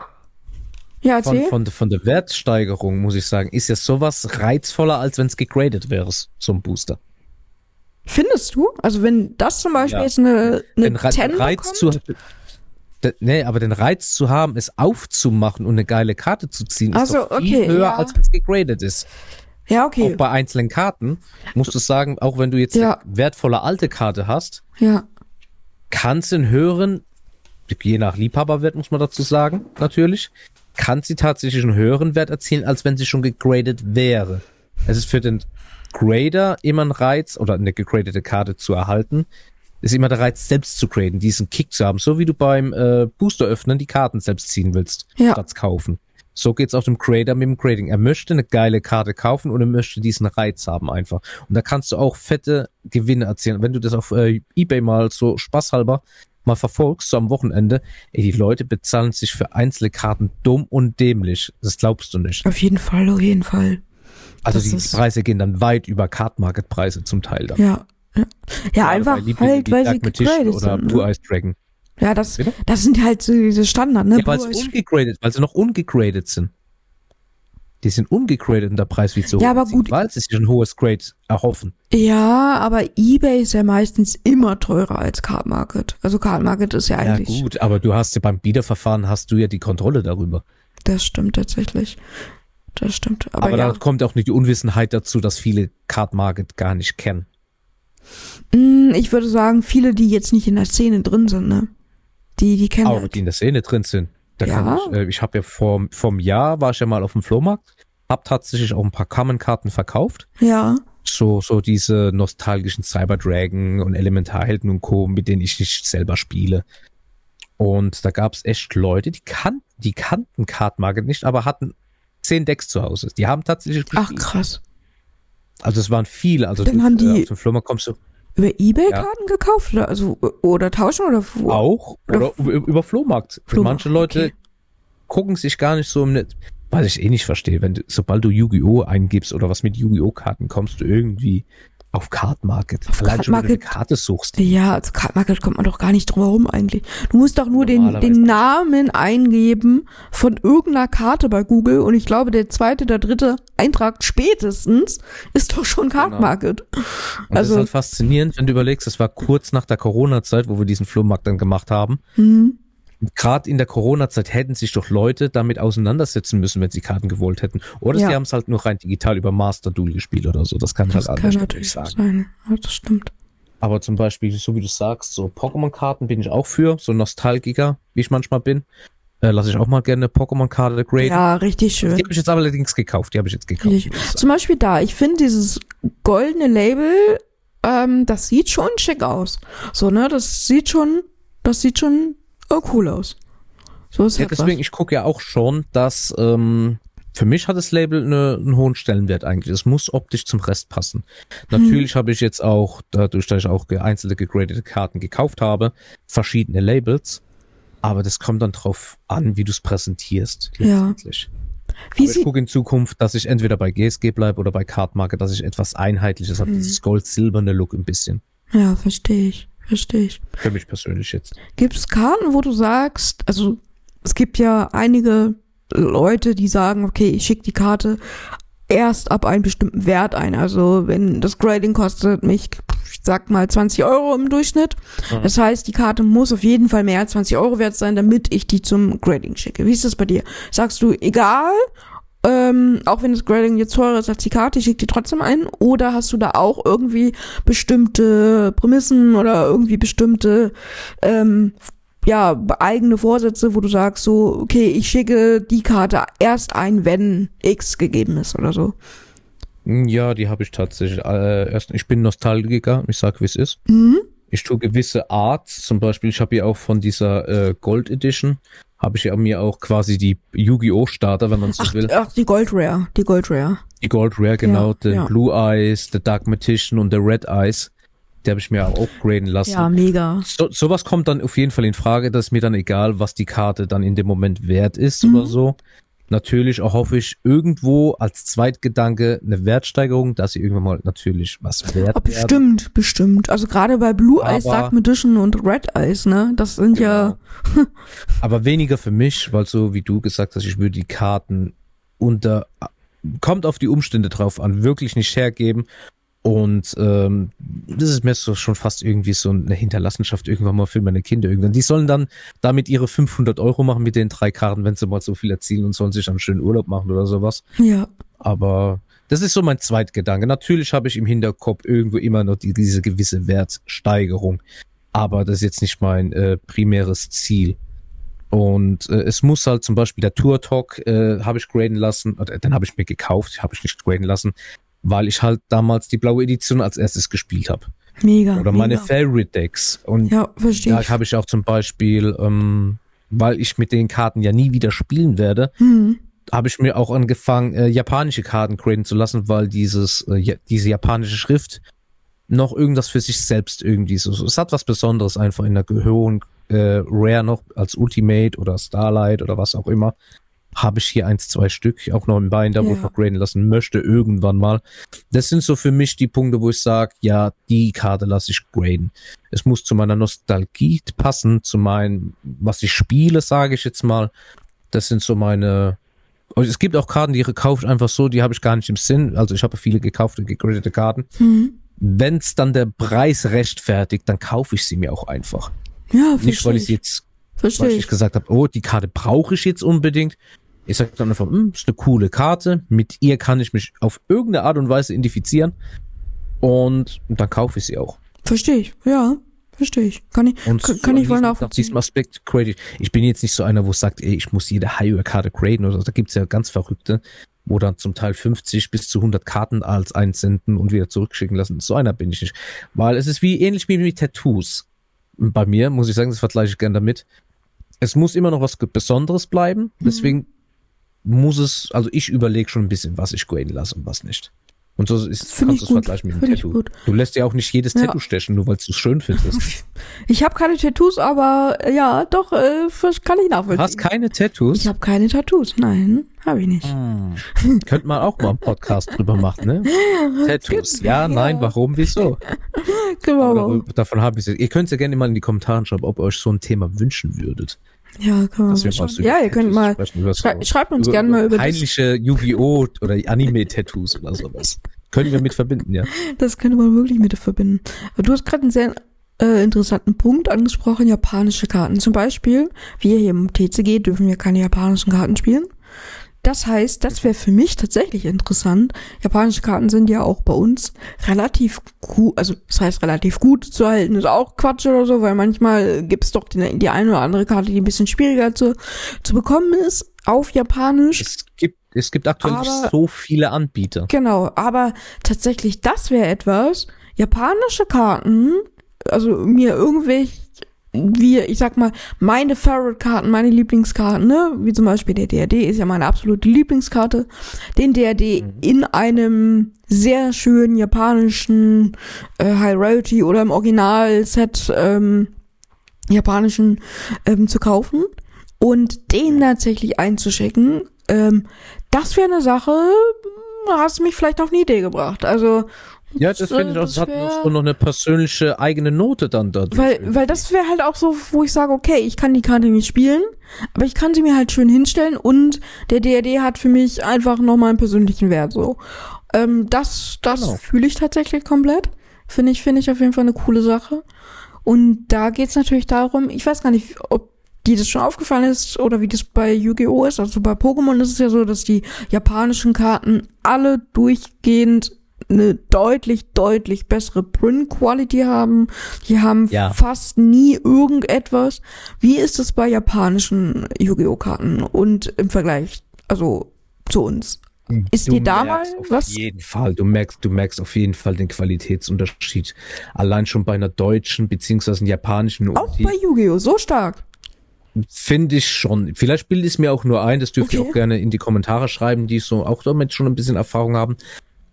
ja, von, erzähl. von, von der Wertsteigerung, muss ich sagen, ist ja sowas reizvoller, als wenn es gegradet wäre, so ein Booster. Findest du? Also wenn das zum Beispiel Ja. jetzt eine, eine den, Re 10 den Reiz bekommt, zu de, nee, aber den Reiz zu haben, es aufzumachen und eine geile Karte zu ziehen, Ach ist doch viel okay, höher, ja. als wenn es gegradet ist. Ja, Auch okay. bei einzelnen Karten musst du sagen, auch wenn du jetzt Ja. eine wertvolle alte Karte hast, Ja. kann sie einen höheren, je nach Liebhaberwert muss man dazu sagen, natürlich, kann sie tatsächlich einen höheren Wert erzielen, als wenn sie schon gegradet wäre. Es ist für den Grader immer ein Reiz, oder eine gegradete Karte zu erhalten, ist immer der Reiz, selbst zu graden, diesen Kick zu haben, so wie du beim äh, Booster öffnen die Karten selbst ziehen willst, Ja. statt kaufen. So geht's auch dem Grader mit dem Grading. Er möchte eine geile Karte kaufen und er möchte diesen Reiz haben einfach. Und da kannst du auch fette Gewinne erzielen. Wenn du das auf äh, Ebay mal so spaßhalber mal verfolgst, so am Wochenende, ey, die Leute bezahlen sich für einzelne Karten dumm und dämlich. Das glaubst du nicht. Auf jeden Fall, auf jeden Fall. Also Das die Preise gehen dann weit über Card Market Preise zum Teil dann. Ja. Ja, ja einfach halt, weil sie gegradet oder sind. Blue Ne? Eyes Dragon. Ja, das, Bitte? das sind halt so diese Standard, ne? Ja, weil Blue sie ungegradet, weil sie noch ungegradet sind. Die sind ungegradet und der Preis wird so Ja, aber gut. weil sie sich ein hohes Grade erhoffen. Ja, aber eBay ist ja meistens immer teurer als Card Market. Also Card Market ist ja Ja eigentlich. gut, aber du hast ja beim Biederverfahren hast du ja die Kontrolle darüber. Das stimmt tatsächlich. Das stimmt. Aber, Aber, ja. da kommt auch nicht die Unwissenheit dazu, dass viele Card Market gar nicht kennen. Mm, Ich würde sagen, viele, die jetzt nicht in der Szene drin sind, ne? Die, die kennen Auch halt. die in der Szene drin sind. Da Ja. ich, äh, ich habe ja vor vom Jahr war ich ja mal auf dem Flohmarkt, hab tatsächlich auch ein paar Common-Karten verkauft. Ja. So, so diese nostalgischen Cyber Dragon und Elementarhelden und Co., mit denen ich nicht selber spiele. Und da gab's echt Leute, die kannten, die kannten Card Market nicht, aber hatten zehn Decks zu Hause. Die haben tatsächlich Ach, krass. Also es waren viele. Also Dann du, haben die- äh, auf dem Flohmarkt kommst du Über Ebay Karten gekauft oder also oder tauschen oder wo? auch oder über, über Flohmarkt. Flohmarkt, Manche Leute okay. gucken sich gar nicht so im Netz. Was ich eh nicht verstehe, wenn du, sobald du Yu-Gi-Oh! eingibst oder was mit Yu-Gi-Oh! Karten, kommst du irgendwie auf Card Market. Auf Allein Card schon, wenn du eine Market. Karte suchst. Ja, als Card Market kommt man doch gar nicht drum herum eigentlich. Du musst doch nur den, den. Namen eingeben von irgendeiner Karte bei Google und ich glaube, der zweite, der dritte Eintrag spätestens ist doch schon Card Genau. Market. Und das Also- ist halt faszinierend, wenn du überlegst, das war kurz nach der Corona-Zeit, wo wir diesen Flohmarkt dann gemacht haben. Hm. Gerade in der Corona-Zeit hätten sich doch Leute damit auseinandersetzen müssen, wenn sie Karten gewollt hätten. Oder Ja. sie haben es halt nur rein digital über Master Duel gespielt oder so. Das kann Das halt kann natürlich sagen. sein. Ja, das stimmt. Aber zum Beispiel, so wie du sagst, so Pokémon-Karten bin ich auch für, so Nostalgiker, wie ich manchmal bin. Äh, lasse ich auch mal gerne eine Pokémon-Karte graden. Ja, richtig schön. Die habe ich jetzt allerdings gekauft. Die habe ich jetzt gekauft. Ich. Zum Beispiel da, ich finde dieses goldene Label, ähm, das sieht schon schick aus. So, ne, das sieht schon, das sieht schon äh, cool aus. So ist Ja, halt deswegen, ich gucke ja auch schon, dass ähm, für mich hat das Label eine, einen hohen Stellenwert eigentlich. Es muss optisch zum Rest passen. Natürlich habe ich jetzt auch, dadurch, dass ich auch einzelne gegradete Karten gekauft habe, verschiedene Labels. Aber das kommt dann drauf an, wie du es präsentierst. Ja. letztendlich. Wie Aber ich gucke in Zukunft, dass ich entweder bei GSG bleibe oder bei Cardmarket, dass ich etwas Einheitliches habe, dieses gold-silberne Look ein bisschen. ja, verstehe ich, verstehe ich. Für mich persönlich jetzt. Gibt es Karten, wo du sagst, also es gibt ja einige Leute, die sagen, okay, ich schicke die Karte erst ab einem bestimmten Wert ein. Also wenn das Grading kostet mich, ich sag mal 20 Euro im Durchschnitt. Mhm. Das heißt, die Karte muss auf jeden Fall mehr als 20 Euro wert sein, damit ich die zum Grading schicke. Wie ist das bei dir? Sagst du, egal, ähm, auch wenn das Grading jetzt teurer ist als die Karte, ich schicke die trotzdem ein? Oder hast du da auch irgendwie bestimmte Prämissen oder irgendwie bestimmte ähm, ja, eigene Vorsätze, wo du sagst so, okay, ich schicke die Karte erst ein, wenn X gegeben ist oder so. Hm, Ja, die habe ich tatsächlich. Äh, erst, ich bin Nostalgiker, ich sag, wie es ist. Mhm. Ich tue gewisse Arts, zum Beispiel, ich habe ja auch von dieser äh, Gold Edition, habe ich ja mir auch quasi die Yu-Gi-Oh! Starter, wenn man so Ach, will. ach, die Gold Rare, die Gold Rare. Die Gold Rare, genau, Ja, der ja. Blue Eyes, der Dark Magician und der Red Eyes. die habe ich mir auch graden lassen. Ja, mega. So, sowas kommt dann auf jeden Fall in Frage, dass mir dann egal, was die Karte dann in dem Moment wert ist Mhm. oder so. Natürlich auch hoffe ich irgendwo als Zweitgedanke eine Wertsteigerung, dass sie irgendwann mal natürlich was wert Oh, werden. bestimmt, bestimmt. Also gerade bei Blue Eyes, Aber- Dark Magician und Red Eyes, ne? Das sind ja. (laughs) Aber weniger für mich, weil so wie du gesagt hast, ich würde die Karten unter kommt auf die Umstände drauf an, wirklich nicht hergeben. Und ähm, das ist mir so schon fast irgendwie so eine Hinterlassenschaft irgendwann mal für meine Kinder irgendwann. Die sollen dann damit ihre 500 Euro machen mit den drei Karten, wenn sie mal so viel erzielen und sollen sich einen schönen Urlaub machen oder sowas. Ja. Aber das ist so mein Zweitgedanke. Natürlich habe ich im Hinterkopf irgendwo immer noch die, diese gewisse Wertsteigerung. Aber das ist jetzt nicht mein äh, primäres Ziel. Und äh, es muss halt zum Beispiel der Tour Talk äh, habe ich graden lassen, oder den habe ich mir gekauft, habe ich nicht graden lassen, weil ich halt damals die blaue Edition als erstes gespielt habe. Mega. Oder mega. meine Favorite Decks. Und Ja, verstehe da habe ich auch zum Beispiel, ähm, weil ich mit den Karten ja nie wieder spielen werde, Hm. habe ich mir auch angefangen, äh, japanische Karten graden zu lassen, weil dieses, äh, ja, diese japanische Schrift noch irgendwas für sich selbst irgendwie so, so. Es hat was Besonderes einfach in der hohen äh, Rare noch als Ultimate oder Starlight oder was auch immer. Habe ich hier eins, zwei Stück, auch noch im Binder, wo Ja. ich noch graden lassen möchte, irgendwann mal. Das sind so für mich die Punkte, wo ich sage, ja, die Karte lasse ich graden. Es muss zu meiner Nostalgie passen, zu meinem, was ich spiele, sage ich jetzt mal. Das sind so meine, und es gibt auch Karten, die ihr kauft einfach so, die habe ich gar nicht im Sinn. Also ich habe viele gekaufte, gegradete Karten. Hm. Wenn es dann der Preis rechtfertigt, dann kaufe ich sie mir auch einfach. Ja, Nicht, weil ich sie ich. jetzt, Verstehe weil ich ich. gesagt habe, oh, die Karte brauche ich jetzt unbedingt. Ich sage dann einfach, hm, ist eine coole Karte. Mit ihr kann ich mich auf irgendeine Art und Weise identifizieren. Und dann kaufe ich sie auch. Verstehe ich. Ja, verstehe ich. Kann ich, Und kann, kann ich wohl nach diesem. Aspekt grade ich. Bin jetzt nicht so einer, wo sagt, ey, ich muss jede High-Karte graden oder so. Da gibt's ja ganz Verrückte, wo dann zum Teil 50 bis zu 100 Karten als einsenden und wieder zurückschicken lassen. So einer bin ich nicht. Weil es ist wie ähnlich wie mit Tattoos. Bei mir, muss ich sagen, das vergleiche ich gern damit. Es muss immer noch was Besonderes bleiben. Mhm. Muss es, also ich überlege schon ein bisschen, was ich graden lasse und was nicht. Und so ist, Find kannst du es vergleichen mit dem Tattoo. gut. Du lässt ja auch nicht jedes Ja. Tattoo stechen, nur weil du es schön findest. (laughs) Ich habe keine Tattoos, aber äh, ja, doch, äh, kann ich Du hast nachvollziehen. keine Tattoos? Ich habe keine Tattoos. Nein, habe ich nicht. Hm. (laughs) Könnte man auch mal einen Podcast drüber machen, ne? (laughs) Tattoos. Ja, nein, warum, wieso? Genau. Davon habe ich Ihr könnt ja gerne mal in die Kommentare schreiben, ob ihr euch so ein Thema wünschen würdet. Ja, kann man mal Ja, ihr könnt Tattoos mal, schrei schreibt uns gerne mal über das. Peinliche Yu-Gi-Oh! oder Anime-Tattoos oder sowas. Können wir mit verbinden, ja. (laughs) Das könnte man wirklich mit verbinden. Aber du hast gerade einen sehr äh, interessanten Punkt angesprochen, japanische Karten. Zum Beispiel, wir hier im TCG dürfen wir keine japanischen Karten spielen. Das heißt, das wäre für mich tatsächlich interessant. Japanische Karten sind ja auch bei uns relativ gut, also das heißt relativ gut zu halten, ist auch Quatsch oder so, weil manchmal gibt's doch die, die eine oder andere Karte, die ein bisschen schwieriger zu, zu bekommen ist, auf Japanisch. Es gibt, es gibt aktuell nicht Aber- so viele Anbieter. Genau, aber tatsächlich, das wäre etwas. Japanische Karten, also mir irgendwelche, wie, ich sag mal, meine Favorite-Karten, meine Lieblingskarten, ne, wie zum Beispiel der DRD ist ja meine absolute Lieblingskarte, den DRD in einem sehr schönen japanischen äh, High Rarity oder im Original-Set ähm, japanischen ähm, zu kaufen und den tatsächlich einzuschicken, ähm, das wäre eine Sache, hast du mich vielleicht auf eine Idee gebracht. Also, Ja, das finde ich auch, das hat wär- so noch eine persönliche eigene Note dann dort. weil, weil das wäre halt auch so, wo ich sage, okay, ich kann die Karte nicht spielen, aber ich kann sie mir halt schön hinstellen und der DRD hat für mich einfach nochmal einen persönlichen Wert, so. Ähm, das, das Genau. fühle ich tatsächlich komplett. Finde ich, finde ich auf jeden Fall eine coole Sache. Und da geht's natürlich darum, ich weiß gar nicht, ob dir das schon aufgefallen ist oder wie das bei Yu-Gi-Oh! ist. Also bei Pokémon ist es ja so, dass die japanischen Karten alle durchgehend eine deutlich, deutlich bessere Print-Quality haben. Die haben Ja. fast nie irgendetwas. Wie ist es bei japanischen Yu-Gi-Oh! Karten und im Vergleich, also zu uns? Ist Du dir da mal auf was? jeden Fall, du merkst, du merkst auf jeden Fall den Qualitätsunterschied. Allein schon bei einer deutschen beziehungsweise japanischen Auch Ulti bei Yu-Gi-Oh! so stark. finde ich schon. Vielleicht bilde ich es mir auch nur ein, das dürft ihr Okay. auch gerne in die Kommentare schreiben, die so auch damit schon ein bisschen Erfahrung haben.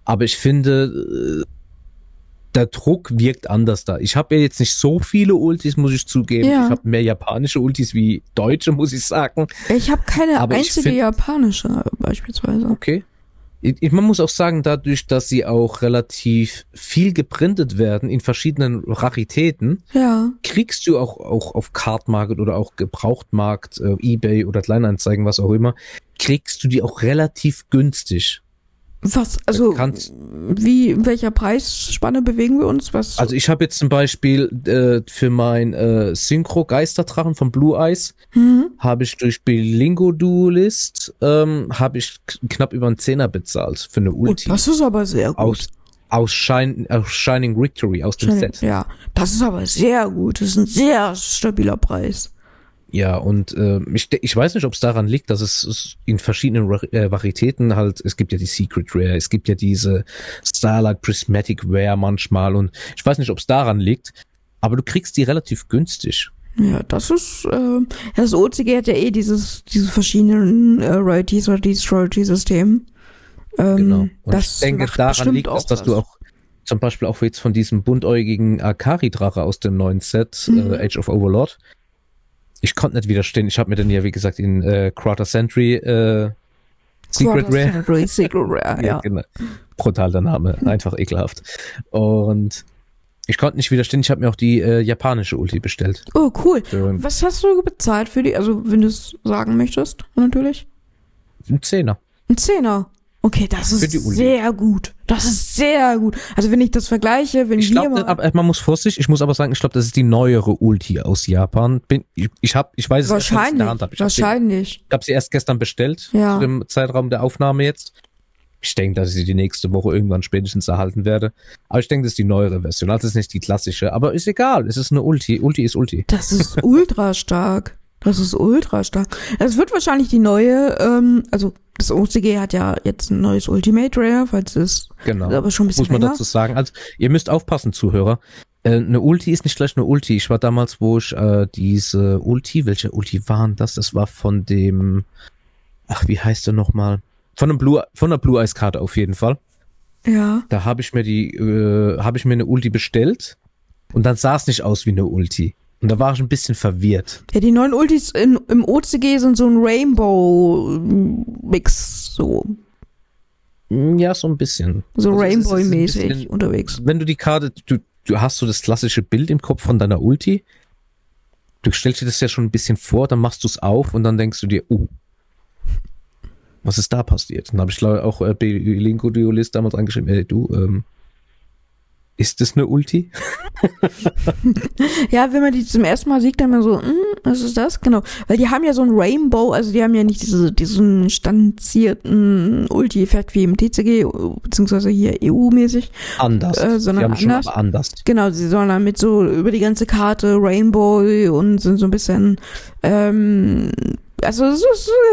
Aber ich finde, äh, der Druck wirkt anders da. Ich habe ja jetzt nicht so viele Ultis, muss ich zugeben. Ja. Ich habe mehr japanische Ultis wie deutsche, muss ich sagen. Ich habe keine Aber einzige japanische beispielsweise. Okay. Ich, ich- man muss auch sagen, dadurch, dass sie auch relativ viel geprintet werden in verschiedenen Raritäten, Ja. kriegst du auch, auch auf Cardmarket oder auch Gebrauchtmarkt, äh, Ebay oder Kleinanzeigen, was auch immer, kriegst du die auch relativ günstig. Was, also, Kannst- wie, in welcher Preisspanne bewegen wir uns? Was? Also ich habe jetzt zum Beispiel äh, für mein äh, Synchro Geisterdrachen von Blue Eyes hm? habe ich durch Bilingo Duelist ähm, habe ich knapp über einen Zehner bezahlt für eine Ulti das ist aber sehr gut. aus aus, Shine, aus Shining Victory aus dem Shining- Set. Ja, das ist aber sehr gut. Das ist ein sehr stabiler Preis. Ja, und äh, ich, ich weiß nicht, ob es daran liegt, dass es, es in verschiedenen Ra- äh, Varietäten halt, es gibt ja die Secret Rare, es gibt ja diese Starlight Prismatic Rare manchmal und ich weiß nicht, ob es daran liegt, aber du kriegst die relativ günstig. Ja, das ist, äh, das OCG hat ja eh dieses, diese verschiedenen äh, Royalties oder dieses Royalty-System. Ähm, Genau. Und das ich denke, macht daran liegt es, auch dass du was. auch zum Beispiel auch jetzt von diesem buntäugigen Akari-Drache aus dem neuen Set, Mhm. äh, Age of Overlord, ich konnte nicht widerstehen. Ich habe mir den ja, wie gesagt, in äh, Crater Sentry äh, Secret Quarter Rare Century, Secret Rare, (laughs) ja. genau. Brutal der Name, einfach ekelhaft. Und ich konnte nicht widerstehen, ich habe mir auch die äh, japanische Ulti bestellt. Oh, cool. Für Was hast du bezahlt für die? Also, wenn du es sagen möchtest, natürlich. einen Zehner. Ein Zehner. Okay, das ist sehr gut. Das ist sehr gut. Also, wenn ich das vergleiche, wenn Ich wir glaube, mal, aber man muss vorsichtig, ich muss aber sagen, ich glaube, das ist die neuere Ulti aus Japan. Bin, ich, ich habe, ich weiß es wenn ich's in wahrscheinlich, der Hand hab. Ich habe sie, wahrscheinlich. ich hab sie erst gestern bestellt, Ja. zu dem Zeitraum der Aufnahme jetzt. Ich denke, dass ich sie die nächste Woche irgendwann spätestens erhalten werde. Aber ich denke, das ist die neuere Version. Also, das ist nicht die klassische. Aber ist egal. Es ist eine Ulti. Ulti ist Ulti. Das ist ultra stark. Das ist ultra stark. Es wird wahrscheinlich die neue, ähm, also das OCG hat ja jetzt ein neues Ultimate Rare, falls es Genau. aber schon ein bisschen muss man länger. dazu sagen. Also ihr müsst aufpassen, Zuhörer. Äh, eine Ulti ist nicht gleich eine Ulti. Ich war damals, wo ich äh, diese Ulti, welche Ulti waren das? Das war von dem, ach, wie heißt der nochmal? Von einem Blue, von der Blue Eyes Karte auf jeden Fall. Ja. Da habe ich mir die, äh, habe ich mir eine Ulti bestellt und dann sah es nicht aus wie eine Ulti. Und da war ich ein bisschen verwirrt. Ja, die neuen Ultis in, im OCG sind so ein Rainbow-Mix, so, Hm, Ja, so ein bisschen. so Also Rainbow-mäßig unterwegs. Wenn du die Karte, du, du hast so das klassische Bild im Kopf von deiner Ulti. Du stellst dir das ja schon ein bisschen vor, dann machst du es auf und dann denkst du dir, oh, was ist da passiert? Dann habe ich glaube auch äh, Bilingo Duelist damals angeschrieben, ey, du, ähm, ist das eine Ulti? (laughs) Ja, wenn man die zum ersten Mal sieht, dann mal so, hm, was ist das? Genau. Weil die haben ja so ein Rainbow, also die haben ja nicht diese, diesen standardisierten Ulti-Effekt wie im TCG, beziehungsweise hier EU-mäßig. Anders. Äh, sondern Die haben schon anders. aber anders. Genau, sie sollen dann mit so über die ganze Karte Rainbow und sind so ein bisschen, ähm, also es,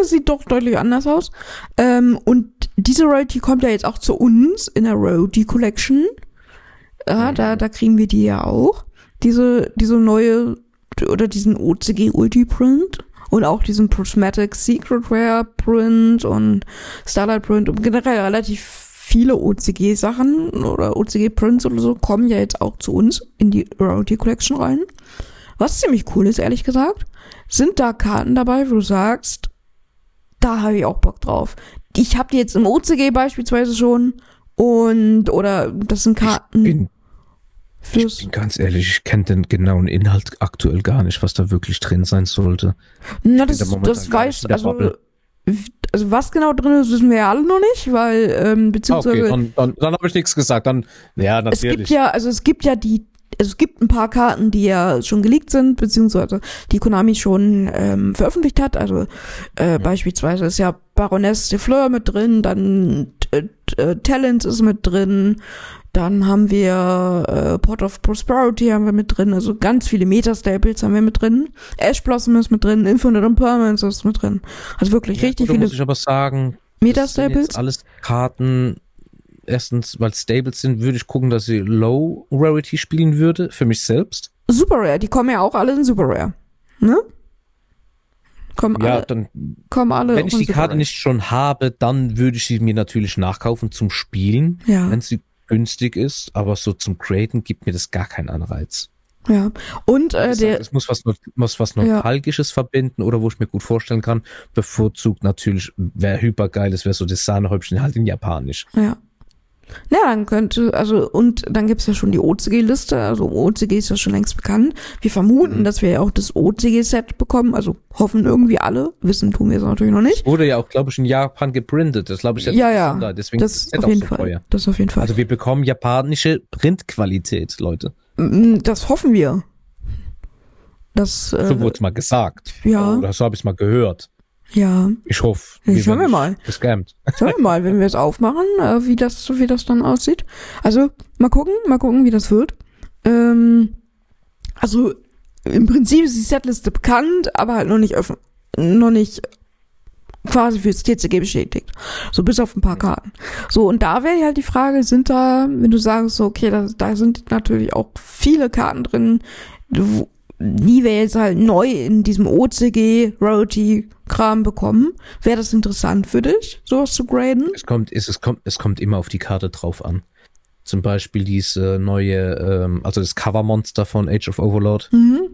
es sieht doch deutlich anders aus. Ähm, und diese Royalty kommt ja jetzt auch zu uns in der Royalty Collection. Ja, da, da kriegen wir die ja auch. Diese, diese neue, oder diesen OCG Ulti Print. Und auch diesen Prismatic Secret Rare Print und Starlight Print und generell relativ viele OCG-Sachen oder OCG-Prints oder so kommen ja jetzt auch zu uns in die Royalty Collection rein. Was ziemlich cool ist, ehrlich gesagt, sind da Karten dabei, wo du sagst, da habe ich auch Bock drauf. Ich habe die jetzt im OCG beispielsweise schon und oder das sind Karten Bin, ich fürs bin ganz ehrlich, ich kenne den genauen Inhalt aktuell gar nicht, was da wirklich drin sein sollte. Na, das, da das weiß, also, Bubble. also was genau drin ist, wissen wir ja alle noch nicht, weil, ähm, Ah, beziehungsweise okay, dann, dann, dann habe ich nichts gesagt. Dann, ja, es natürlich. gibt ja, also es gibt ja die, also es gibt ein paar Karten, die ja schon geleakt sind, beziehungsweise die Konami schon ähm, veröffentlicht hat. Also äh, beispielsweise ist ja Baroness de Fleur mit drin, dann äh, äh, Talents ist mit drin, dann haben wir äh, Pot of Prosperity haben wir mit drin, also ganz viele Meta-Staples haben wir mit drin. Ash Blossom ist mit drin, Infinite Impermanence ist mit drin. Also wirklich Ja, richtig viele muss ich aber sagen, das sind Meta-Staples. alles Karten. Erstens, weil Stables sind, würde ich gucken, dass sie Low Rarity spielen würde, für mich selbst. Super Rare, die kommen ja auch alle in Super Rare. Ne? Kommen Ja, alle, dann, kommen alle wenn ich die Super Karte Rare. nicht schon habe, dann würde ich sie mir natürlich nachkaufen zum Spielen. Ja. Wenn sie günstig ist, aber so zum Graden gibt mir das gar keinen Anreiz. Ja. Und äh, Es der, es muss was, muss was Ja. Nostalgisches verbinden oder wo ich mir gut vorstellen kann. Bevorzugt natürlich, wer hypergeil ist, wäre so das Sahnehäubchen halt in Japanisch. Ja. Ja, dann könnte, also, und dann gibt's ja schon die OCG-Liste, also OCG ist ja schon längst bekannt. Wir vermuten, Mhm. dass wir ja auch das OCG-Set bekommen, also hoffen irgendwie alle, wissen tun wir es natürlich noch nicht. Wurde ja auch, glaube ich, in Japan geprintet. Das glaube ich Ja, ja, Besonderheit. Deswegen das ist das Set auf jeden so Fall. teuer. Das auf jeden Fall. Also wir bekommen japanische Printqualität, Leute. Mm, das hoffen wir. Das, äh, So wurde es mal gesagt. ja. Oder so habe ich es mal gehört. Ja, Ich hoffe. Wir schauen wir mal. Gescammt. Schauen wir mal, wenn wir es aufmachen, äh, wie das, wie das dann aussieht. Also, mal gucken, mal gucken, wie das wird. Ähm, also, im Prinzip ist die Setliste bekannt, aber halt noch nicht öffn noch nicht quasi fürs TCG bestätigt. So bis auf ein paar Karten. So, und da wäre halt die Frage, sind da, wenn du sagst, so, okay, da, da sind natürlich auch viele Karten drin, wo, die wir jetzt halt neu in diesem OCG Rarity Kram bekommen. Wäre das interessant für dich, sowas zu graden? Es kommt, es, es kommt, es kommt immer auf die Karte drauf an. Zum Beispiel diese neue, ähm, also das Covermonster von Age of Overlord. Mhm.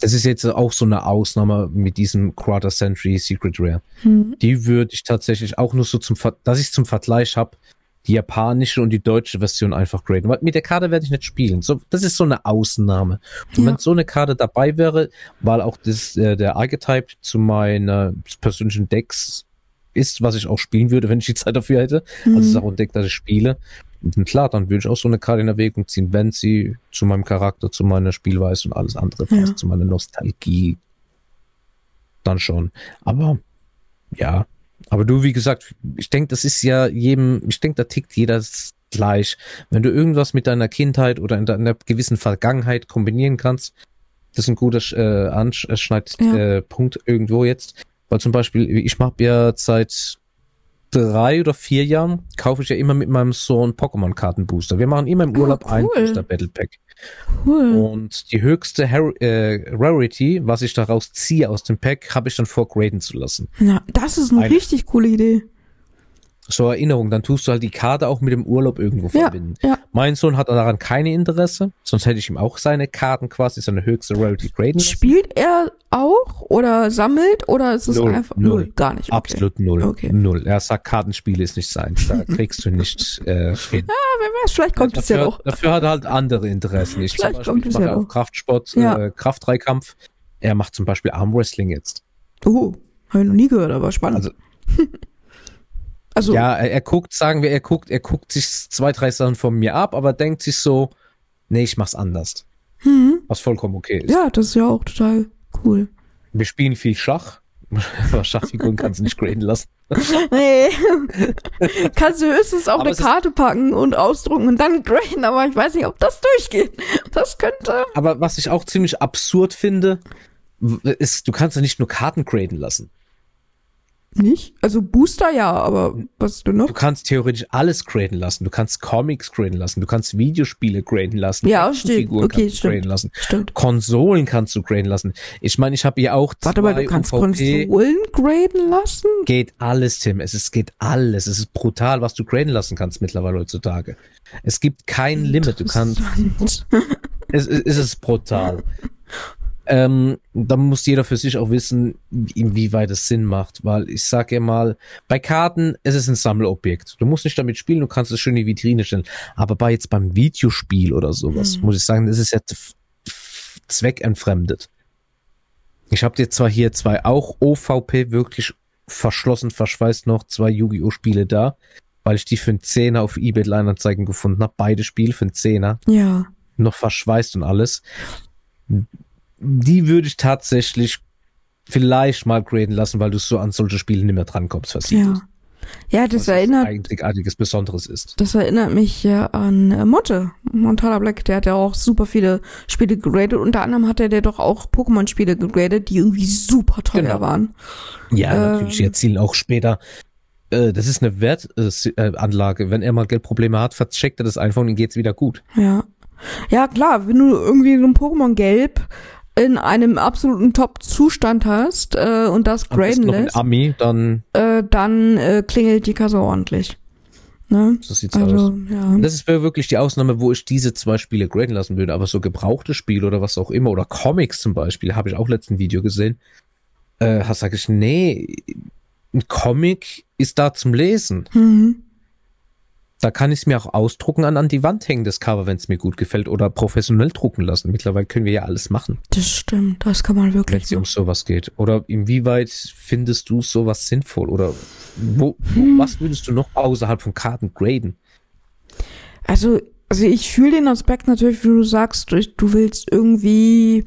Das ist jetzt auch so eine Ausnahme mit diesem Quarter Century Secret Rare. Mhm. Die würde ich tatsächlich auch nur so zum, dass ich zum Vergleich habe, die japanische und die deutsche Version einfach graden. Weil mit der Karte werde ich nicht spielen. So, das ist so eine Ausnahme. Und Ja. wenn so eine Karte dabei wäre, weil auch das, äh, der Archetype zu meiner persönlichen Decks ist, was ich auch spielen würde, (laughs) wenn ich die Zeit dafür hätte. Also es ist Mhm. auch ein Deck, das ich spiele. Und klar, dann würde ich auch so eine Karte in Erwägung ziehen, wenn sie zu meinem Charakter, zu meiner Spielweise und alles andere passt, Ja. zu meiner Nostalgie. Dann schon. Aber ja, aber du, wie gesagt, ich denke, das ist ja jedem, ich denke, da tickt jeder gleich. Wenn du irgendwas mit deiner Kindheit oder in deiner gewissen Vergangenheit kombinieren kannst, das ist ein guter äh, Anschneidpunkt Ja. äh, Punkt irgendwo jetzt. Weil zum Beispiel, ich mache ja seit drei oder vier Jahren, kaufe ich ja immer mit meinem Sohn Pokémon-Kartenbooster. Wir machen immer im Oh, Urlaub ein cool. Booster Battle Pack. Cool. Und die höchste Har äh, Rarity, was ich daraus ziehe aus dem Pack, habe ich dann vor graden zu lassen. Ja, das ist eine Eine. richtig coole Idee. So Erinnerung, dann tust du halt die Karte auch mit dem Urlaub irgendwo Ja, verbinden. ja. Mein Sohn hat daran keine Interesse, sonst hätte ich ihm auch seine Karten quasi, seine höchste Rarity lassen. Spielt er auch oder sammelt oder ist es Null, einfach null. null, gar nicht? Okay. Absolut null. Okay. Null. Er sagt, Kartenspiele ist nicht seins. Da (laughs) kriegst du nicht äh, hin. Ah, wer weiß, vielleicht kommt es ja noch. dafür hat er halt andere Interessen. Ich, zum Vielleicht Beispiel, kommt mache ja auch. Kraftsport, Ja. äh, Kraftdreikampf. Er macht zum Beispiel Armwrestling jetzt. Oh, habe ich noch nie gehört, aber spannend. Also- (laughs) Also, Ja, er, er guckt, sagen wir, er guckt, er guckt sich zwei, drei Sachen von mir ab, aber denkt sich so, nee, ich mach's anders. hm, Was vollkommen okay ist. ja, das ist ja auch total cool. Wir spielen viel Schach. (laughs) Aber Schachfiguren kannst du nicht graden lassen. (laughs) Nee. (laughs) Kannst du höchstens auf Aber eine Karte packen und ausdrucken und dann graden, aber ich weiß nicht, ob das durchgeht. Das könnte. Aber was ich auch ziemlich absurd finde, ist, du kannst ja nicht nur Karten graden lassen. Nicht? Also Booster ja, aber was du noch? Du kannst theoretisch alles graden lassen. Du kannst Comics graden lassen. Du kannst Videospiele graden lassen. Ja, stimmt. Okay, kannst du stimmt. graden lassen. Stimmt. Konsolen kannst du graden lassen. Ich meine, ich habe hier auch Warte mal, du kannst UVP. Konsolen graden lassen? Geht alles, Tim. Es ist, geht alles. Es ist brutal, was du graden lassen kannst mittlerweile heutzutage. Es gibt kein Limit. Du kannst, es, es ist brutal. (laughs) Ähm, da muss jeder für sich auch wissen, inwieweit es Sinn macht, weil ich sage ja mal, bei Karten es ist ein Sammelobjekt. Du musst nicht damit spielen, du kannst es schön in die Vitrine stellen. Aber bei jetzt beim Videospiel oder sowas, Hm. muss ich sagen, das ist ja zweckentfremdet. Ich habe dir zwar hier zwei auch OVP wirklich verschlossen, verschweißt noch zwei Yu-Gi-Oh! Spiele da, weil ich die für einen Zehner auf eBay Kleinanzeigen gefunden habe. Beide Spiele für einen Zehner Ja. noch verschweißt und alles. Die würde ich tatsächlich vielleicht mal graden lassen, weil du so an solche Spiele nicht mehr drankommst, versiegelt. Ja. Ja, das Was erinnert, einzigartiges Besonderes ist. das erinnert mich ja an äh, Motte. Montana Black, der hat ja auch super viele Spiele gegradet. Unter anderem hat er der doch auch Pokémon-Spiele gegradet, die irgendwie super teuer Genau. waren. Ja, Ähm. natürlich, die erzielen auch später. Äh, das ist eine Wertanlage. Wenn er mal Geldprobleme hat, vercheckt er das einfach und ihm geht's wieder gut. Ja. Ja, klar, wenn du irgendwie so ein Pokémon Gelb in einem absoluten Top-Zustand hast äh, und das graden in lässt, Ami, dann äh, dann äh, klingelt die Kasse ordentlich. Ne? So sieht's Also, aus. ja. Das ist wirklich die Ausnahme, wo ich diese zwei Spiele graden lassen würde. Aber so gebrauchte Spiele oder was auch immer oder Comics zum Beispiel, habe ich auch letzten Video gesehen. Äh, sag ich, nee, ein Comic ist da zum Lesen. Mhm. Da kann ich es mir auch ausdrucken an, an die Wand hängen, das Cover, wenn es mir gut gefällt, oder professionell drucken lassen. Mittlerweile können wir ja alles machen, Das stimmt, das kann man wenn wirklich es um sowas geht. Oder inwieweit findest du sowas sinnvoll? Oder wo, Hm. was würdest du noch außerhalb von Karten graden? Also, also ich fühle den Aspekt natürlich, wie du sagst, du du willst irgendwie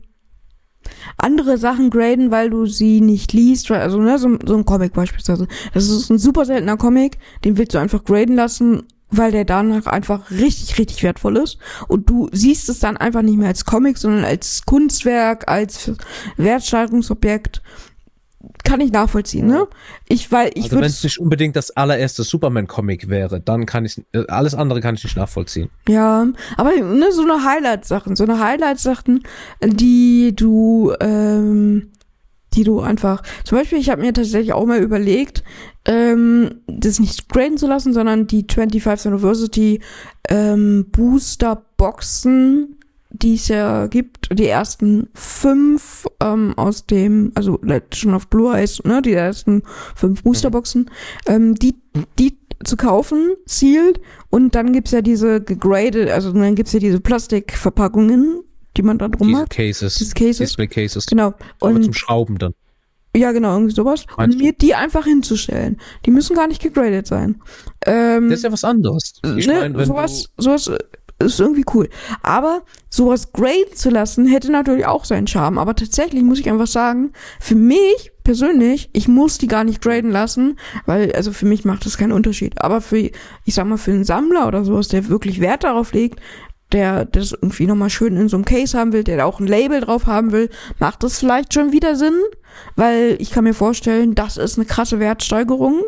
andere Sachen graden, weil du sie nicht liest, weil, also ne, so, so ein Comic beispielsweise. Das ist ein super seltener Comic, den willst du einfach graden lassen, weil der danach einfach richtig, richtig wertvoll ist. Und du siehst es dann einfach nicht mehr als Comic, sondern als Kunstwerk, als Wertsteigerungsobjekt. Kann ich nachvollziehen, ne? Ich, weil ich Also wenn es nicht unbedingt das allererste Superman-Comic wäre, dann kann ich äh, alles andere kann ich nicht nachvollziehen. Ja, aber ne, so eine Highlight-Sachen, so eine Highlight-Sachen, die du, ähm, die du einfach, zum Beispiel, ich habe mir tatsächlich auch mal überlegt, ähm, das nicht graden zu lassen, sondern die 25th University ähm, Booster-Boxen, die es ja gibt, die ersten fünf ähm, aus dem, also schon auf Blue Eyes, ne, die ersten fünf Boosterboxen, ähm, die, die zu kaufen, sealed, und dann gibt's ja diese gegraded, also dann gibt's ja diese Plastikverpackungen, die man da drum Diese hat. Cases, Diese Cases. Display Cases, Genau. aber Und zum Schrauben dann. Ja, genau, irgendwie sowas. Meinst und mir die einfach hinzustellen. Die müssen gar nicht gegradet sein. Ähm, Das ist ja was anderes. Ich ne, wenn sowas, sowas ist irgendwie cool. Aber sowas graden zu lassen, hätte natürlich auch seinen Charme. Aber tatsächlich muss ich einfach sagen, für mich persönlich, ich muss die gar nicht graden lassen, weil, also für mich macht das keinen Unterschied. Aber für, ich sag mal, für einen Sammler oder sowas, der wirklich Wert darauf legt, der das irgendwie nochmal schön in so einem Case haben will, der da auch ein Label drauf haben will, macht das vielleicht schon wieder Sinn, weil ich kann mir vorstellen, das ist eine krasse Wertsteigerung.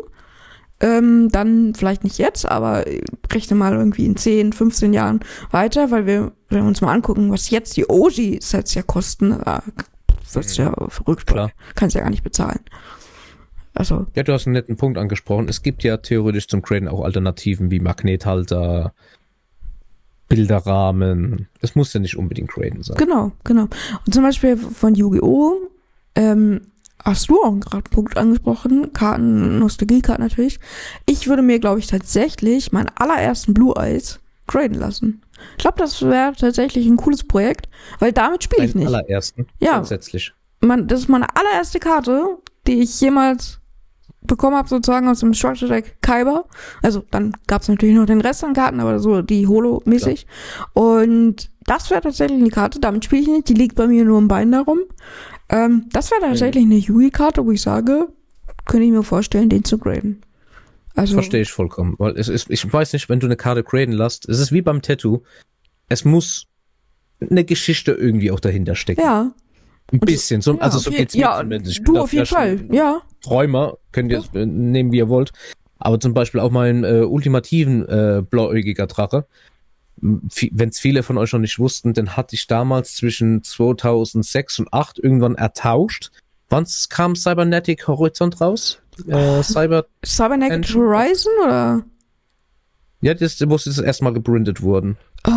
Ähm, dann vielleicht nicht jetzt, aber rechne mal irgendwie in 10, 15 Jahren weiter, weil wir, wenn wir uns mal angucken, was jetzt die OG-Sets ja kosten, wird's ja verrückt. Klar. Kannst ja gar nicht bezahlen. Also, Ja, du hast einen netten Punkt angesprochen. Es gibt ja theoretisch zum Graden auch Alternativen wie Magnethalter, Bilderrahmen. Es muss ja nicht unbedingt Graden sein. genau, genau. Und zum Beispiel von Yu-Gi-Oh! Ähm, hast du auch gerade einen Punkt angesprochen, Karten, Nostalgie-Karten natürlich. Ich würde mir, glaube ich, tatsächlich meinen allerersten Blue Eyes graden lassen. Ich glaube, das wäre tatsächlich ein cooles Projekt, weil damit spiele ich nicht. allerersten. Ja. Grundsätzlich. man, das ist meine allererste Karte, die ich jemals bekommen habe, sozusagen aus dem Structure Deck Kyber. Also dann gab es natürlich noch den Rest an Karten, aber so die Holo-mäßig. Und das wäre tatsächlich eine Karte, damit spiele ich nicht, die liegt bei mir nur im Bein darum. Ähm, das wäre tatsächlich eine Yui-Karte, wo ich sage, könnte ich mir vorstellen, den zu graden. Also, Verstehe ich vollkommen. Weil es ist, ich weiß nicht, wenn du eine Karte graden lässt, es ist wie beim Tattoo. Es muss eine Geschichte irgendwie auch dahinter stecken. Ja. Ein bisschen. So, ja, also so geht's mir Ja, zumindest. Ich du auf jeden Fall, ja. Träumer, könnt ihr es äh, nehmen, wie ihr wollt. Aber zum Beispiel auch meinen äh, ultimativen äh, blauäugiger Drache. Wenn es viele von euch noch nicht wussten, den hatte ich damals zwischen 2006 und 2008 irgendwann ertauscht. Wann kam Cybernetic Horizont raus? Äh, Cyber, Cybernetic. Horizon oder? ja, das muss jetzt erstmal gebrandet wurden. Oh,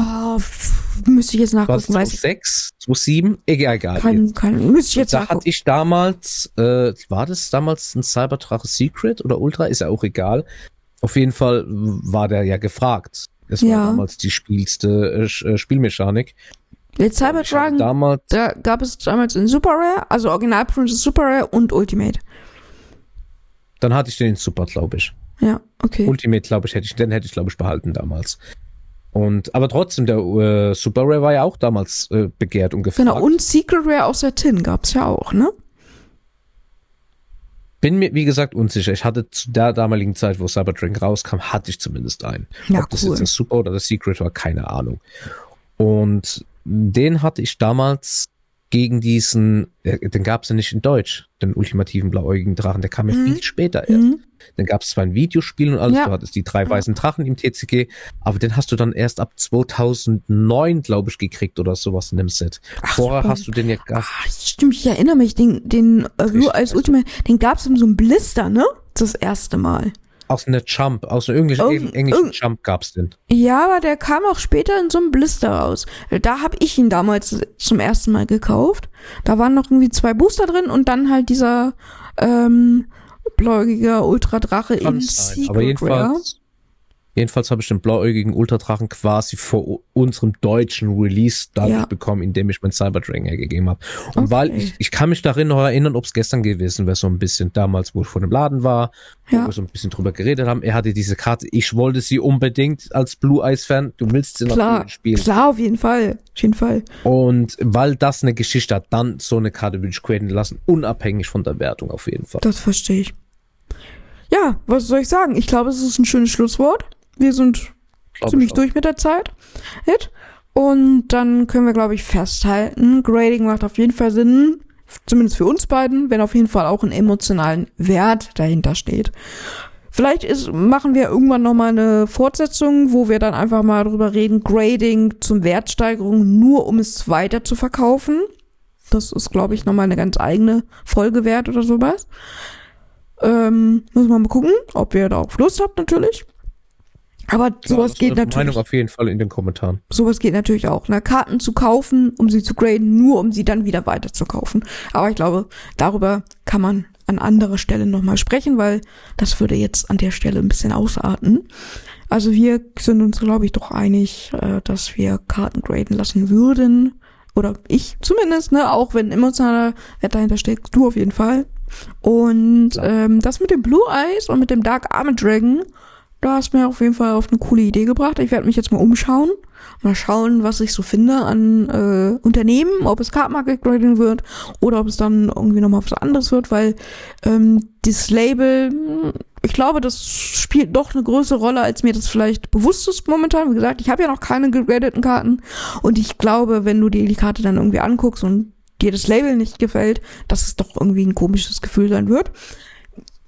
müsste ich jetzt nachgucken, ich. 2006, 2007? Egal, egal. Kein, kein, müsste ich jetzt da nachgucken. hatte ich damals, äh, war das damals ein Cyberdrache Secret oder Ultra? Ist ja auch egal. Auf jeden Fall war der ja gefragt. Das war Ja. damals die spielste äh, äh, Spielmechanik. Hatte Cyberdragon, damals, da gab es damals in Super Rare, also Original Princess Super Rare und Ultimate. dann hatte ich den in Super, glaube ich. Ja, okay. Ultimate, glaube ich, hätte ich, den hätte ich, glaube ich, behalten damals. Und, aber trotzdem, der äh, Super Rare war ja auch damals äh, begehrt und gefragt. genau, und Secret Rare aus der Tin gab's ja auch, ne? Bin mir, wie gesagt, unsicher. Ich hatte zu der damaligen Zeit, wo Cyberdragon rauskam, hatte ich zumindest einen. Ja, Ob das cool. jetzt ein Super oder das Secret war, keine Ahnung. Und den hatte ich damals gegen diesen, äh, den gab es ja nicht in Deutsch, den ultimativen blauäugigen Drachen, der kam ja Mhm. viel später erst. Mhm. Dann gab es zwar ein Videospiel und alles, Ja. du hattest die drei weißen Drachen im TCG, aber den hast du dann erst ab 2009, glaube ich, gekriegt oder sowas in dem Set. Ach, Vorher super. hast du den ja gar Ah, stimmt, ich erinnere mich, den, den äh, weiß Ultimate, den gab's in so einem Blister, ne? Das erste Mal. Aus einer Jump, aus einer englischen, Irgend- englischen irgend- Jump gab's den. Ja, aber der kam auch später in so einem Blister raus. Da habe ich ihn damals zum ersten Mal gekauft. Da waren noch irgendwie zwei Booster drin und dann halt dieser ähm, bläugige Ultradrache in. Secret Aber Rare. jedenfalls, jedenfalls habe ich den blauäugigen Ultradrachen quasi vor unserem deutschen Release dadurch Ja. bekommen, indem ich mein Cyberdragon hergegeben habe. Und weil Okay. ich, ich kann mich darin noch erinnern, ob es gestern gewesen wäre, so ein bisschen damals, wo ich vor dem Laden war, wo Ja. wir so ein bisschen drüber geredet haben. Er hatte diese Karte, ich wollte sie unbedingt als Blue Eyes Fan. Du willst sie Klar, natürlich spielen. klar, auf jeden Fall. Auf jeden Fall. Und weil das eine Geschichte hat, dann so eine Karte würde ich createn lassen, unabhängig von der Wertung auf jeden Fall. Das verstehe ich. Ja, was soll ich sagen? Ich glaube, es ist ein schönes Schlusswort. Wir sind Glaub ziemlich durch mit der Zeit. Hit. Und dann können wir, glaube ich, festhalten, Grading macht auf jeden Fall Sinn, zumindest für uns beiden, wenn auf jeden Fall auch ein emotionalen Wert dahinter steht. Vielleicht ist, machen wir irgendwann nochmal eine Fortsetzung, wo wir dann einfach mal drüber reden, Grading zum Wertsteigerung, nur um es weiter zu verkaufen. Das ist, glaube ich, nochmal eine ganz eigene Folge wert oder sowas. Ähm, muss man mal gucken, ob ihr da auch Lust habt, natürlich. Aber sowas lasst geht natürlich Meinung auf jeden Fall in den Kommentaren. sowas geht natürlich auch. Ne? Karten zu kaufen, um sie zu graden, nur um sie dann wieder weiter zu kaufen. Aber ich glaube, darüber kann man an anderer Stelle nochmal sprechen, weil das würde jetzt an der Stelle ein bisschen ausarten. Also wir sind uns, glaube ich, doch einig, äh, dass wir Karten graden lassen würden. Oder ich zumindest, ne, auch wenn emotionaler Wert dahinter steckt, du auf jeden Fall. Und ähm, das mit dem Blue Eyes und mit dem Dark Armored Dragon, da hast du mir auf jeden Fall auf eine coole Idee gebracht. Ich werde mich jetzt mal umschauen. Mal schauen, was ich so finde an äh, Unternehmen, ob es Card Market Grading wird oder ob es dann irgendwie nochmal was anderes wird, weil ähm, dieses Label, ich glaube, das spielt doch eine größere Rolle, als mir das vielleicht bewusst ist momentan. Wie gesagt, ich habe ja noch keine gegradeten Karten und ich glaube, wenn du dir die Karte dann irgendwie anguckst und dir das Label nicht gefällt, dass es doch irgendwie ein komisches Gefühl sein wird.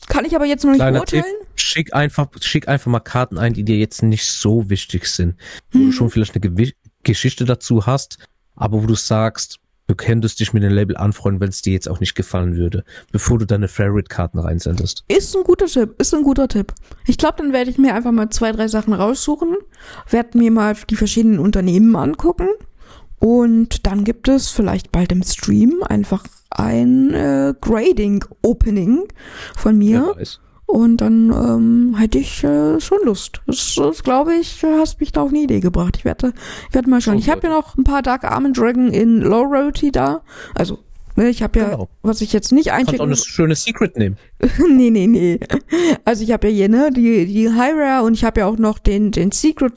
Kann ich aber jetzt noch nicht Kleiner Tipp, beurteilen. schick einfach, schick einfach mal Karten ein, die dir jetzt nicht so wichtig sind. Wo Mhm. du schon vielleicht eine Gewi Geschichte dazu hast, aber wo du sagst, du könntest dich mit dem Label anfreunden, wenn es dir jetzt auch nicht gefallen würde, bevor du deine Favorite-Karten reinsendest. Ist ein guter Tipp, ist ein guter Tipp. Ich glaube, dann werde ich mir einfach mal zwei, drei Sachen raussuchen, werde mir mal die verschiedenen Unternehmen angucken und dann gibt es vielleicht bald im Stream einfach ein äh, Grading-Opening von mir weiß. und dann ähm, hätte ich äh, schon Lust. Das, das glaube ich, hast mich da auf eine Idee gebracht. Ich werde, ich werde mal schauen. Ich habe ja noch ein paar Dark Almond Dragon in Low Rarity da. Also, ne, ich habe ja, Genau. was ich jetzt nicht Kannst auch einchecken eine schöne Secret nehmen. (laughs) nee, nee, nee. Also ich habe ja hier, ne, die, die High Rare und ich habe ja auch noch den, den Secret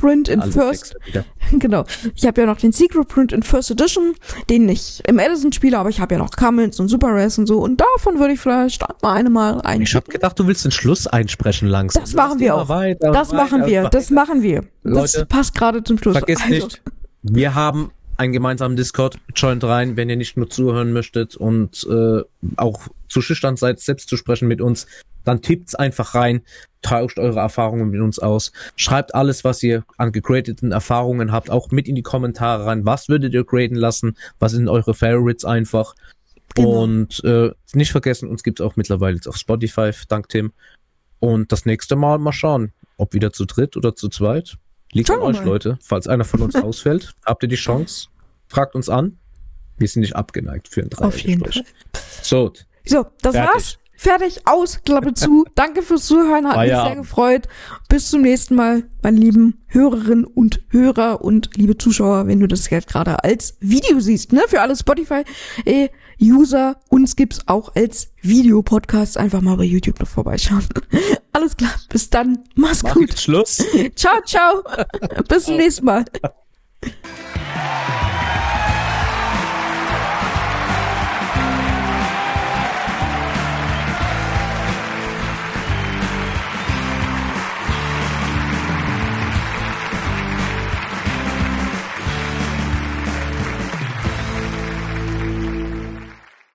Print in Alle First, Texte wieder. (laughs) genau. Ich habe ja noch den Secret Print in First Edition, den ich im Edison spiele, aber ich habe ja noch Commons und Super Rares und so und davon würde ich vielleicht mal eine mal Ich habe gedacht, du willst den Schluss einsprechen langsam. Das machen wir auch. Weiter Das machen weiter wir, und das weiter. machen wir. Das Leute, passt gerade zum Schluss. Vergiss Also, nicht, wir haben einen gemeinsamen Discord. Joint rein, wenn ihr nicht nur zuhören möchtet und äh, auch zu schüchtern seid, selbst zu sprechen mit uns, dann tippt's einfach rein, tauscht eure Erfahrungen mit uns aus, schreibt alles, was ihr an gegradeten Erfahrungen habt, auch mit in die Kommentare rein. Was würdet ihr graden lassen? Was sind eure Favorites einfach? Genau. Und äh, nicht vergessen, uns gibt's auch mittlerweile jetzt auf Spotify, dank Tim. Und das nächste Mal mal schauen, ob wieder zu dritt oder zu zweit. Liegt Schauen an euch, mal. Leute. Falls einer von uns (laughs) ausfällt, habt ihr die Chance. Fragt uns an. Wir sind nicht abgeneigt für ein Auf jeden Dreiergespräch. So, So, das Fertig. war's. Fertig, aus, Klappe zu. (laughs) Danke fürs Zuhören, hat mich sehr Feierabend. gefreut. Bis zum nächsten Mal, meine lieben Hörerinnen und Hörer und liebe Zuschauer, wenn du das jetzt gerade als Video siehst, ne? Für alle Spotify-User, uns gibt's auch als Videopodcast. Einfach mal bei YouTube noch vorbeischauen. (laughs) Alles klar, bis dann. Mach's mach gut. Schluss. Ciao, ciao. (laughs) Bis zum nächsten Mal.